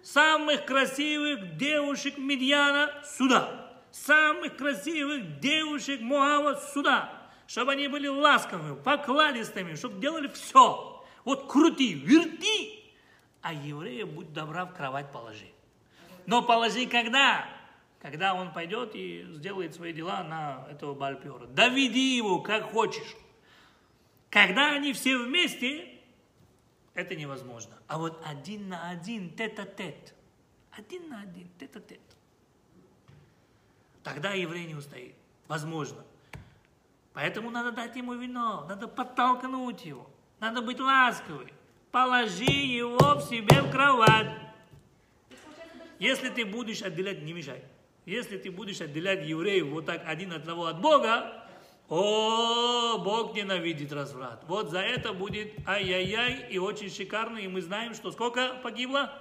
Самых красивых девушек Медьяна сюда. Самых красивых девушек Муава сюда. Чтобы они были ласковыми, покладистыми, чтобы делали все. Вот крути, верти. А еврея, будь добра, в кровать положи. Но положи когда? Когда он пойдет и сделает свои дела на этого Бальпера. Доведи его, как хочешь. Когда они все вместе, это невозможно. А вот один на один, тет-а-тет. Один на один, тет-а-тет. Тогда еврей не устоит. Возможно. Поэтому надо дать ему вино, надо подтолкнуть его, надо быть ласковой. Положи его в себе в кровать. Если ты будешь отделять, не мешай. Если ты будешь отделять евреев вот так один от одного от Бога, о, Бог ненавидит разврат. Вот за это будет ай-яй-яй и очень шикарно. И мы знаем, что сколько погибло?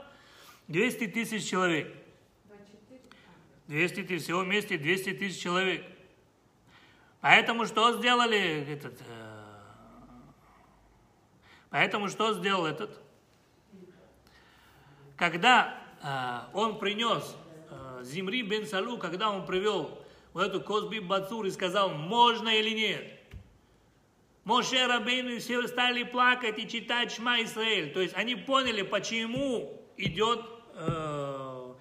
200 тысяч человек. 200 тысяч, всего вместе 200 тысяч человек. Поэтому что сделали этот... э, Поэтому что сделал этот? Когда э, он принес Зимри бен Салу, когда он привел вот эту Козби Бацур и сказал, можно или нет. Моше Рабейну и все стали плакать и читать Шма Исраэль. То есть они поняли, почему идет, э,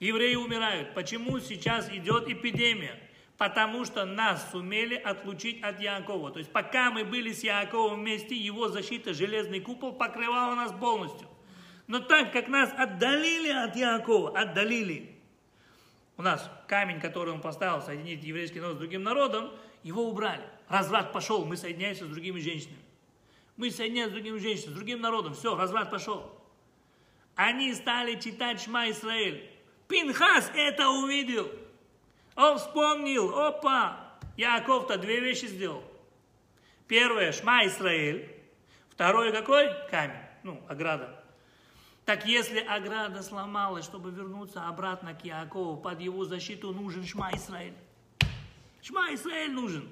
евреи умирают, почему сейчас идет эпидемия. Потому что нас сумели отлучить от Якова. То есть пока мы были с Яковом вместе, его защита, железный купол покрывала нас полностью. Но так как нас отдалили от Якова, отдалили, у нас камень, который он поставил, соединить еврейский народ с другим народом, его убрали. Разврат пошел, мы соединяемся с другими женщинами. Мы соединяемся с другими женщинами, с другим народом. Все, разврат пошел. Они стали читать Шма Исраэль. Пинхас это увидел. Он вспомнил, опа, Яков-то две вещи сделал. Первое, Шма Исраэль. Второе какой? Камень, ну, ограда. Так если ограда сломалась, чтобы вернуться обратно к Якову, под его защиту нужен Шма Исраэль. Шма Исраэль нужен.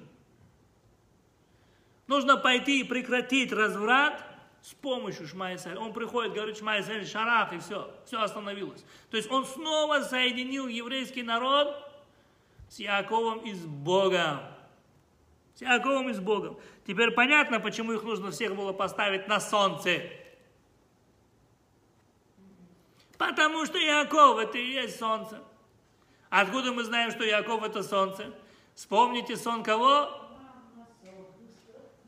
Нужно пойти и прекратить разврат с помощью Шма Исраэль. Он приходит, говорит Шма Исраэль, шарах, и все, все остановилось. То есть он снова соединил еврейский народ с Яковом и с Богом. С Яковом и с Богом. Теперь понятно, почему их нужно всех было поставить на солнце. Потому что Яков это и есть солнце. Откуда мы знаем, что Яков это солнце? Вспомните сон кого?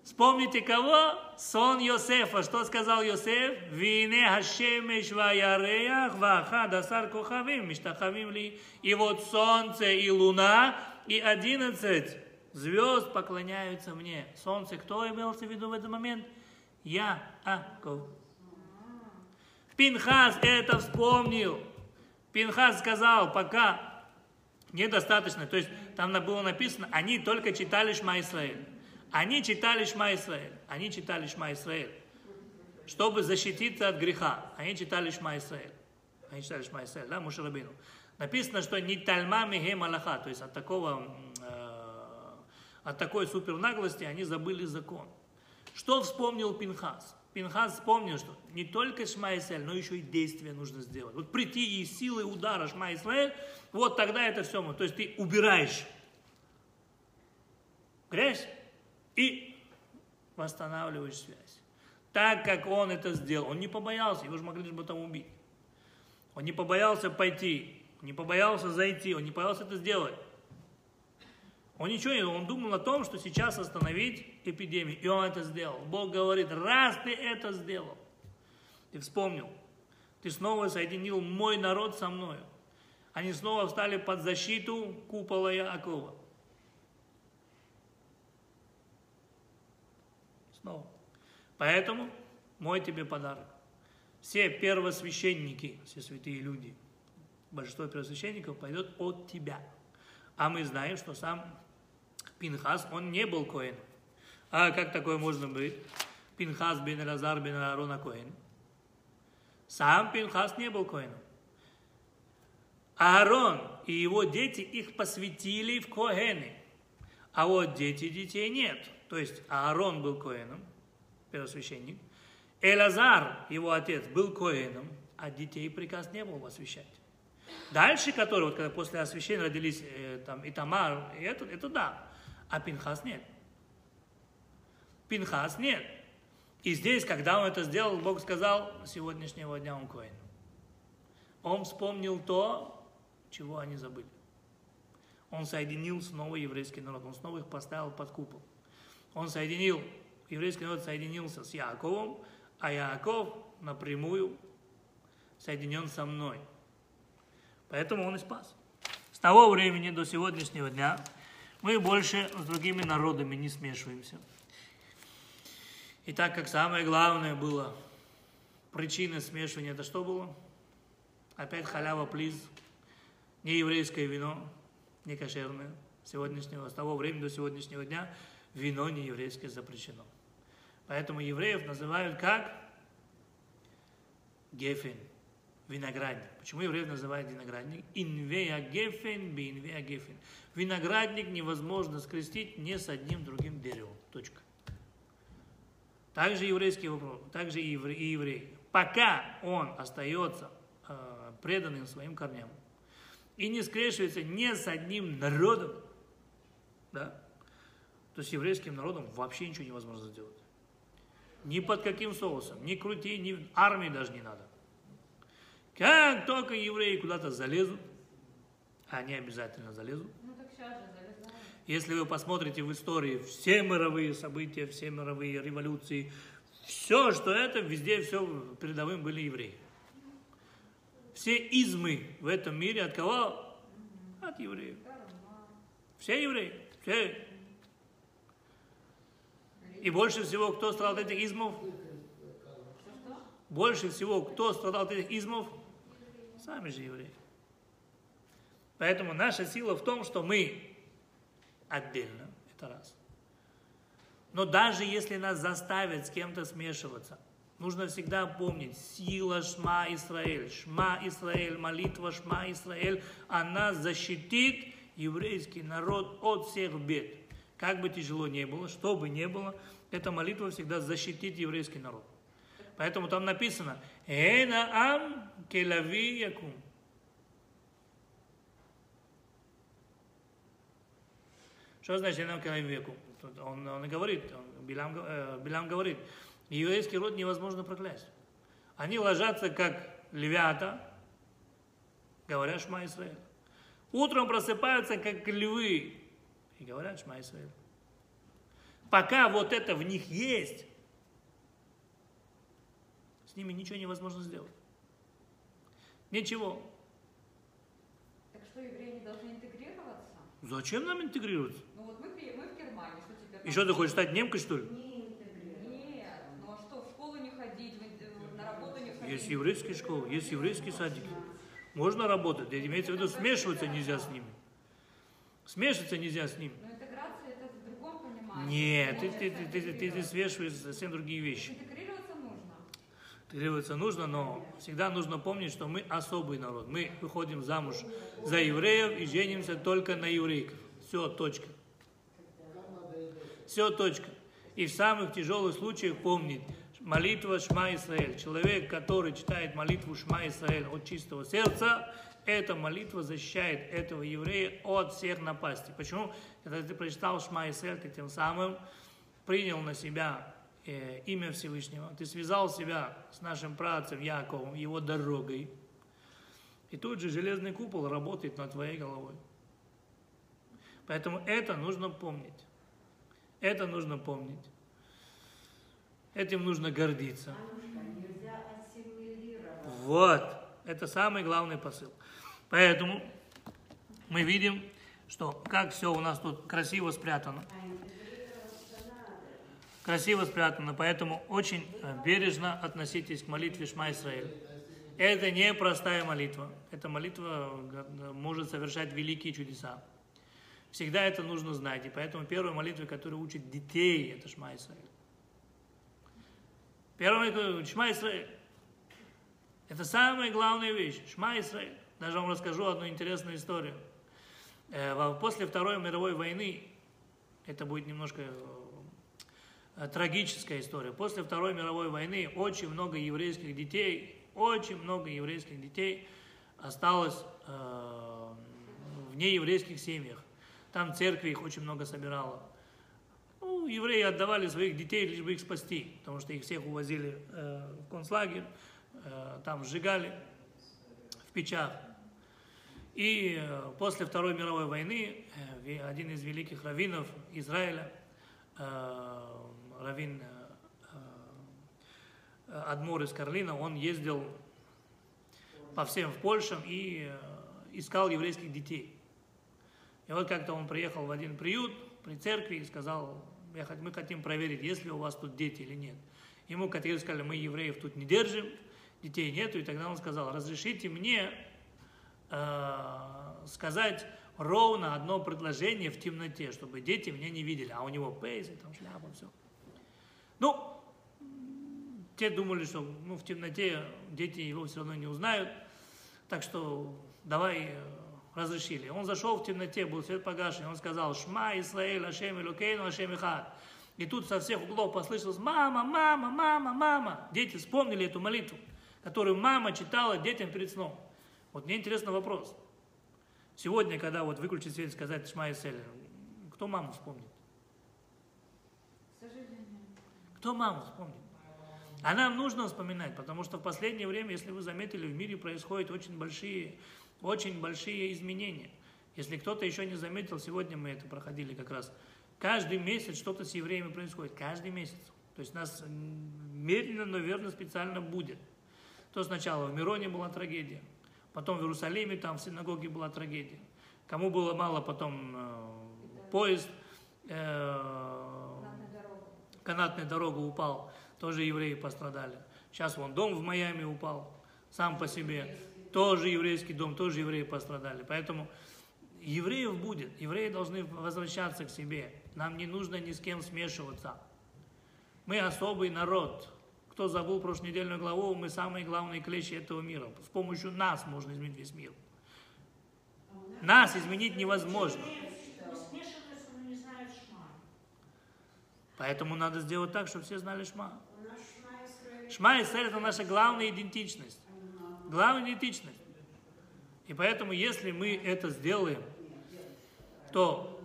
Вспомните кого? Сон Йосефа. Что сказал Йосеф? Вине хашемеш ваяреях ваха дасар кохавим миштахавим ли. И вот солнце и луна и одиннадцать звезд поклоняются мне. Солнце кто имелся в виду в этот момент? Я, Аков. Пинхас это вспомнил. Пинхас сказал, пока недостаточно. То есть там было написано, они только читали Шма Исраэль. Они читали Шма Исраэль. Они читали Шма Исраэль. Чтобы защититься от греха. Они читали Шма Исраэль. Они читали Шма Исраэль, да, Мушарабину. Написано, что не тальма миге малаха, то есть от такого, э, от такой супернаглости они забыли закон. Что вспомнил Пинхас? Пинхас вспомнил, что не только Шма но еще и действия нужно сделать. Вот прийти и силой удара Шма вот тогда это все. То есть ты убираешь грязь и восстанавливаешь связь. Так как он это сделал, он не побоялся, его же могли же потом убить. Он не побоялся пойти, не побоялся зайти, он не побоялся это сделать. Он ничего не он думал о том, что сейчас остановить эпидемию, и он это сделал. Бог говорит, раз ты это сделал, ты вспомнил, ты снова соединил мой народ со мною. Они снова встали под защиту купола Якова. Снова. Поэтому мой тебе подарок. Все первосвященники, все святые люди, большинство первосвященников пойдет от тебя. А мы знаем, что сам Пинхас, он не был Коэн. А как такое можно быть? Пинхас бен Разар бен Аарона Коэн. Сам Пинхас не был Коэном. Аарон и его дети их посвятили в Коэны. А вот дети детей нет. То есть Аарон был Коэном, первосвященник. Элазар, его отец, был Коэном, а детей приказ не был освящать. Дальше, которые, вот когда после освящения родились э, там, Тамар, и это, это да. А Пинхас нет. Пинхас нет. И здесь, когда он это сделал, Бог сказал, сегодняшнего дня он Коэн. Он вспомнил то, чего они забыли. Он соединил снова еврейский народ, он снова их поставил под купол. Он соединил, еврейский народ соединился с Яковом, а Яков напрямую соединен со мной. Поэтому он и спас. С того времени до сегодняшнего дня мы больше с другими народами не смешиваемся. И так как самое главное было, причина смешивания, это что было? Опять халява, плиз, не еврейское вино, не кошерное. Сегодняшнего, с того времени до сегодняшнего дня вино не еврейское запрещено. Поэтому евреев называют как? Гефен, виноградник. Почему евреев называют виноградник? Инвея гефен, би инвея гефен. Виноградник невозможно скрестить ни с одним другим деревом. Точка. Также еврейский вопрос, также и еврей, и еврей. Пока он остается э, преданным своим корням и не скрещивается ни с одним народом, да, то с еврейским народом вообще ничего невозможно сделать. Ни под каким соусом, ни крути, ни армии даже не надо. Как только евреи куда-то залезут, они обязательно залезут, Ну так сейчас же. Если вы посмотрите в истории все мировые события, все мировые революции, все, что это, везде все передовым были евреи. Все измы в этом мире от кого? От евреев. Все евреи. Все. И больше всего, кто страдал от этих измов? Больше всего, кто страдал от этих измов? Сами же евреи. Поэтому наша сила в том, что мы отдельно, это раз. Но даже если нас заставят с кем-то смешиваться, нужно всегда помнить, сила Шма Исраэль, Шма Исраэль, молитва Шма Исраэль, она защитит еврейский народ от всех бед. Как бы тяжело не было, что бы ни было, эта молитва всегда защитит еврейский народ. Поэтому там написано, «Эна ам келави якум». Что значит «Эна ам келави якум»? Он, он говорит, он, Билам, э, Билам говорит, еврейский род невозможно проклясть. Они ложатся как львята, говоря Шма Исраэль. Утром просыпаются как львы, и говорят Шма Исраэль. Пока вот это в них есть, с ними ничего невозможно сделать. Ничего. Так что евреи не должны интегрироваться? Зачем нам интегрироваться? Ну вот мы, мы в Германии, что теперь? И что, ты хочешь стать немкой, что ли? Нет, ну а что, в школу не ходить, э, на работу не ходить? Есть еврейские школы, есть еврейские садики. Можно работать, имеется в виду, смешиваться нельзя с ними. Смешиваться нельзя с ними. Но интеграция это в другом понимании. Нет, ты, ты, ты, ты, ты, ты интегрироваться. смешиваешь совсем другие вещи. Интегрироваться нужно, но всегда нужно помнить, что мы особый народ. Мы выходим замуж за евреев и женимся только на еврейках. Все, точка. Все, точка. И в самых тяжелых случаях помнить, молитва Шма Исраэль. Человек, который читает молитву Шма Исраэль от чистого сердца, эта молитва защищает этого еврея от всех напастей. Почему? Когда ты прочитал Шма Исраэль, ты тем самым принял на себя э, имя Всевышнего, ты связал себя с нашим працем Яковом, его дорогой, и тут же железный купол работает над твоей головой. Поэтому это нужно помнить. Это нужно помнить. Этим нужно гордиться. Вот. Это самый главный посыл. Поэтому мы видим, что как все у нас тут красиво спрятано. Красиво спрятано, поэтому очень э, бережно относитесь к молитве Шма Исраэль. Это не простая молитва. Эта молитва э, может совершать великие чудеса. Всегда это нужно знать. И поэтому первая молитва, которая учит детей, это Шма Исраэль. Первая молитва Шма Исраэль. Это самая главная вещь. Шма Исраэль. Даже вам расскажу одну интересную историю. Э, После Второй мировой войны, это будет немножко э, трагическая история. После Второй мировой войны очень много еврейских детей, очень много еврейских детей осталось э, в нееврейских семьях. Там церкви их очень много собирало. Ну, евреи отдавали своих детей, лишь бы их спасти, потому что их всех увозили э, в концлагерь, э, там сжигали в печах. И э, после Второй мировой войны э, один из великих раввинов Израиля, э, раввин э, э, Адмур из Карлина, он ездил по всем в Польшам и э, искал еврейских детей. И вот как-то он приехал в один приют при церкви и сказал, «Я хот- мы хотим проверить, есть ли у вас тут дети или нет. Ему категорически сказали, мы евреев тут не держим, детей нету. И тогда он сказал, разрешите мне э, сказать ровно одно предложение в темноте, чтобы дети меня не видели. А у него пейсы, там шляпа, все. Ну, те думали, что ну, в темноте дети его все равно не узнают, так что давай э, разрешили. Он зашел в темноте, был свет погашен, он сказал, Шма Исраэль, Ашем Илюкейну, Ашем Ихад. И тут со всех углов послышалось, мама, мама, мама, мама. Дети вспомнили эту молитву, которую мама читала детям перед сном. Вот мне интересный вопрос. Сегодня, когда вот выключить свет и сказать Шма Исраэль, кто маму вспомнит? К сожалению. Кто маму вспомнит? А нам нужно вспоминать, потому что в последнее время, если вы заметили, в мире происходят очень большие, очень большие изменения. Если кто-то еще не заметил, сегодня мы это проходили как раз. Каждый месяц что-то с евреями происходит. Каждый месяц. То есть нас медленно, но верно специально будет. То сначала в Мироне была трагедия, потом в Иерусалиме, там в синагоге была трагедия. Кому было мало, потом э, поезд, э. Канатная дорога упал, тоже евреи пострадали. Сейчас вон дом в Майами упал, сам по себе, тоже еврейский дом, тоже евреи пострадали. Поэтому евреев будет, евреи должны возвращаться к себе. Нам не нужно ни с кем смешиваться. Мы особый народ. Кто забыл прошлонедельную главу, мы самые главные клещи этого мира. С помощью нас можно изменить весь мир. Нас изменить невозможно. Смешиваются, но не знают шма. Поэтому надо сделать так, чтобы все знали шма. Шма. Шма Исраэль это наша главная идентичность. Главная идентичность. И поэтому, если мы это сделаем, то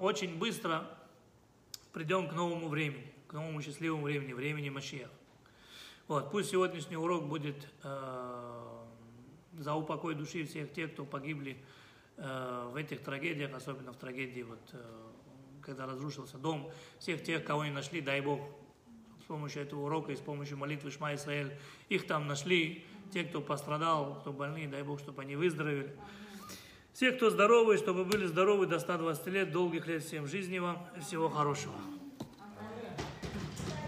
э, очень быстро придем к новому времени, к новому счастливому времени, времени Машиах. Вот, пусть сегодняшний урок будет э, за упокой души всех тех, кто погибли э, в этих трагедиях, особенно в трагедии, вот, э, когда разрушился дом, всех тех, кого не нашли, дай Бог, с помощью этого урока и с помощью молитвы Шма Исраэль, их там нашли, те, кто пострадал, кто больные, дай Бог, чтобы они выздоровели. Все, кто здоровый, чтобы были здоровы до 120 лет, долгих лет всем жизни вам и всего хорошего.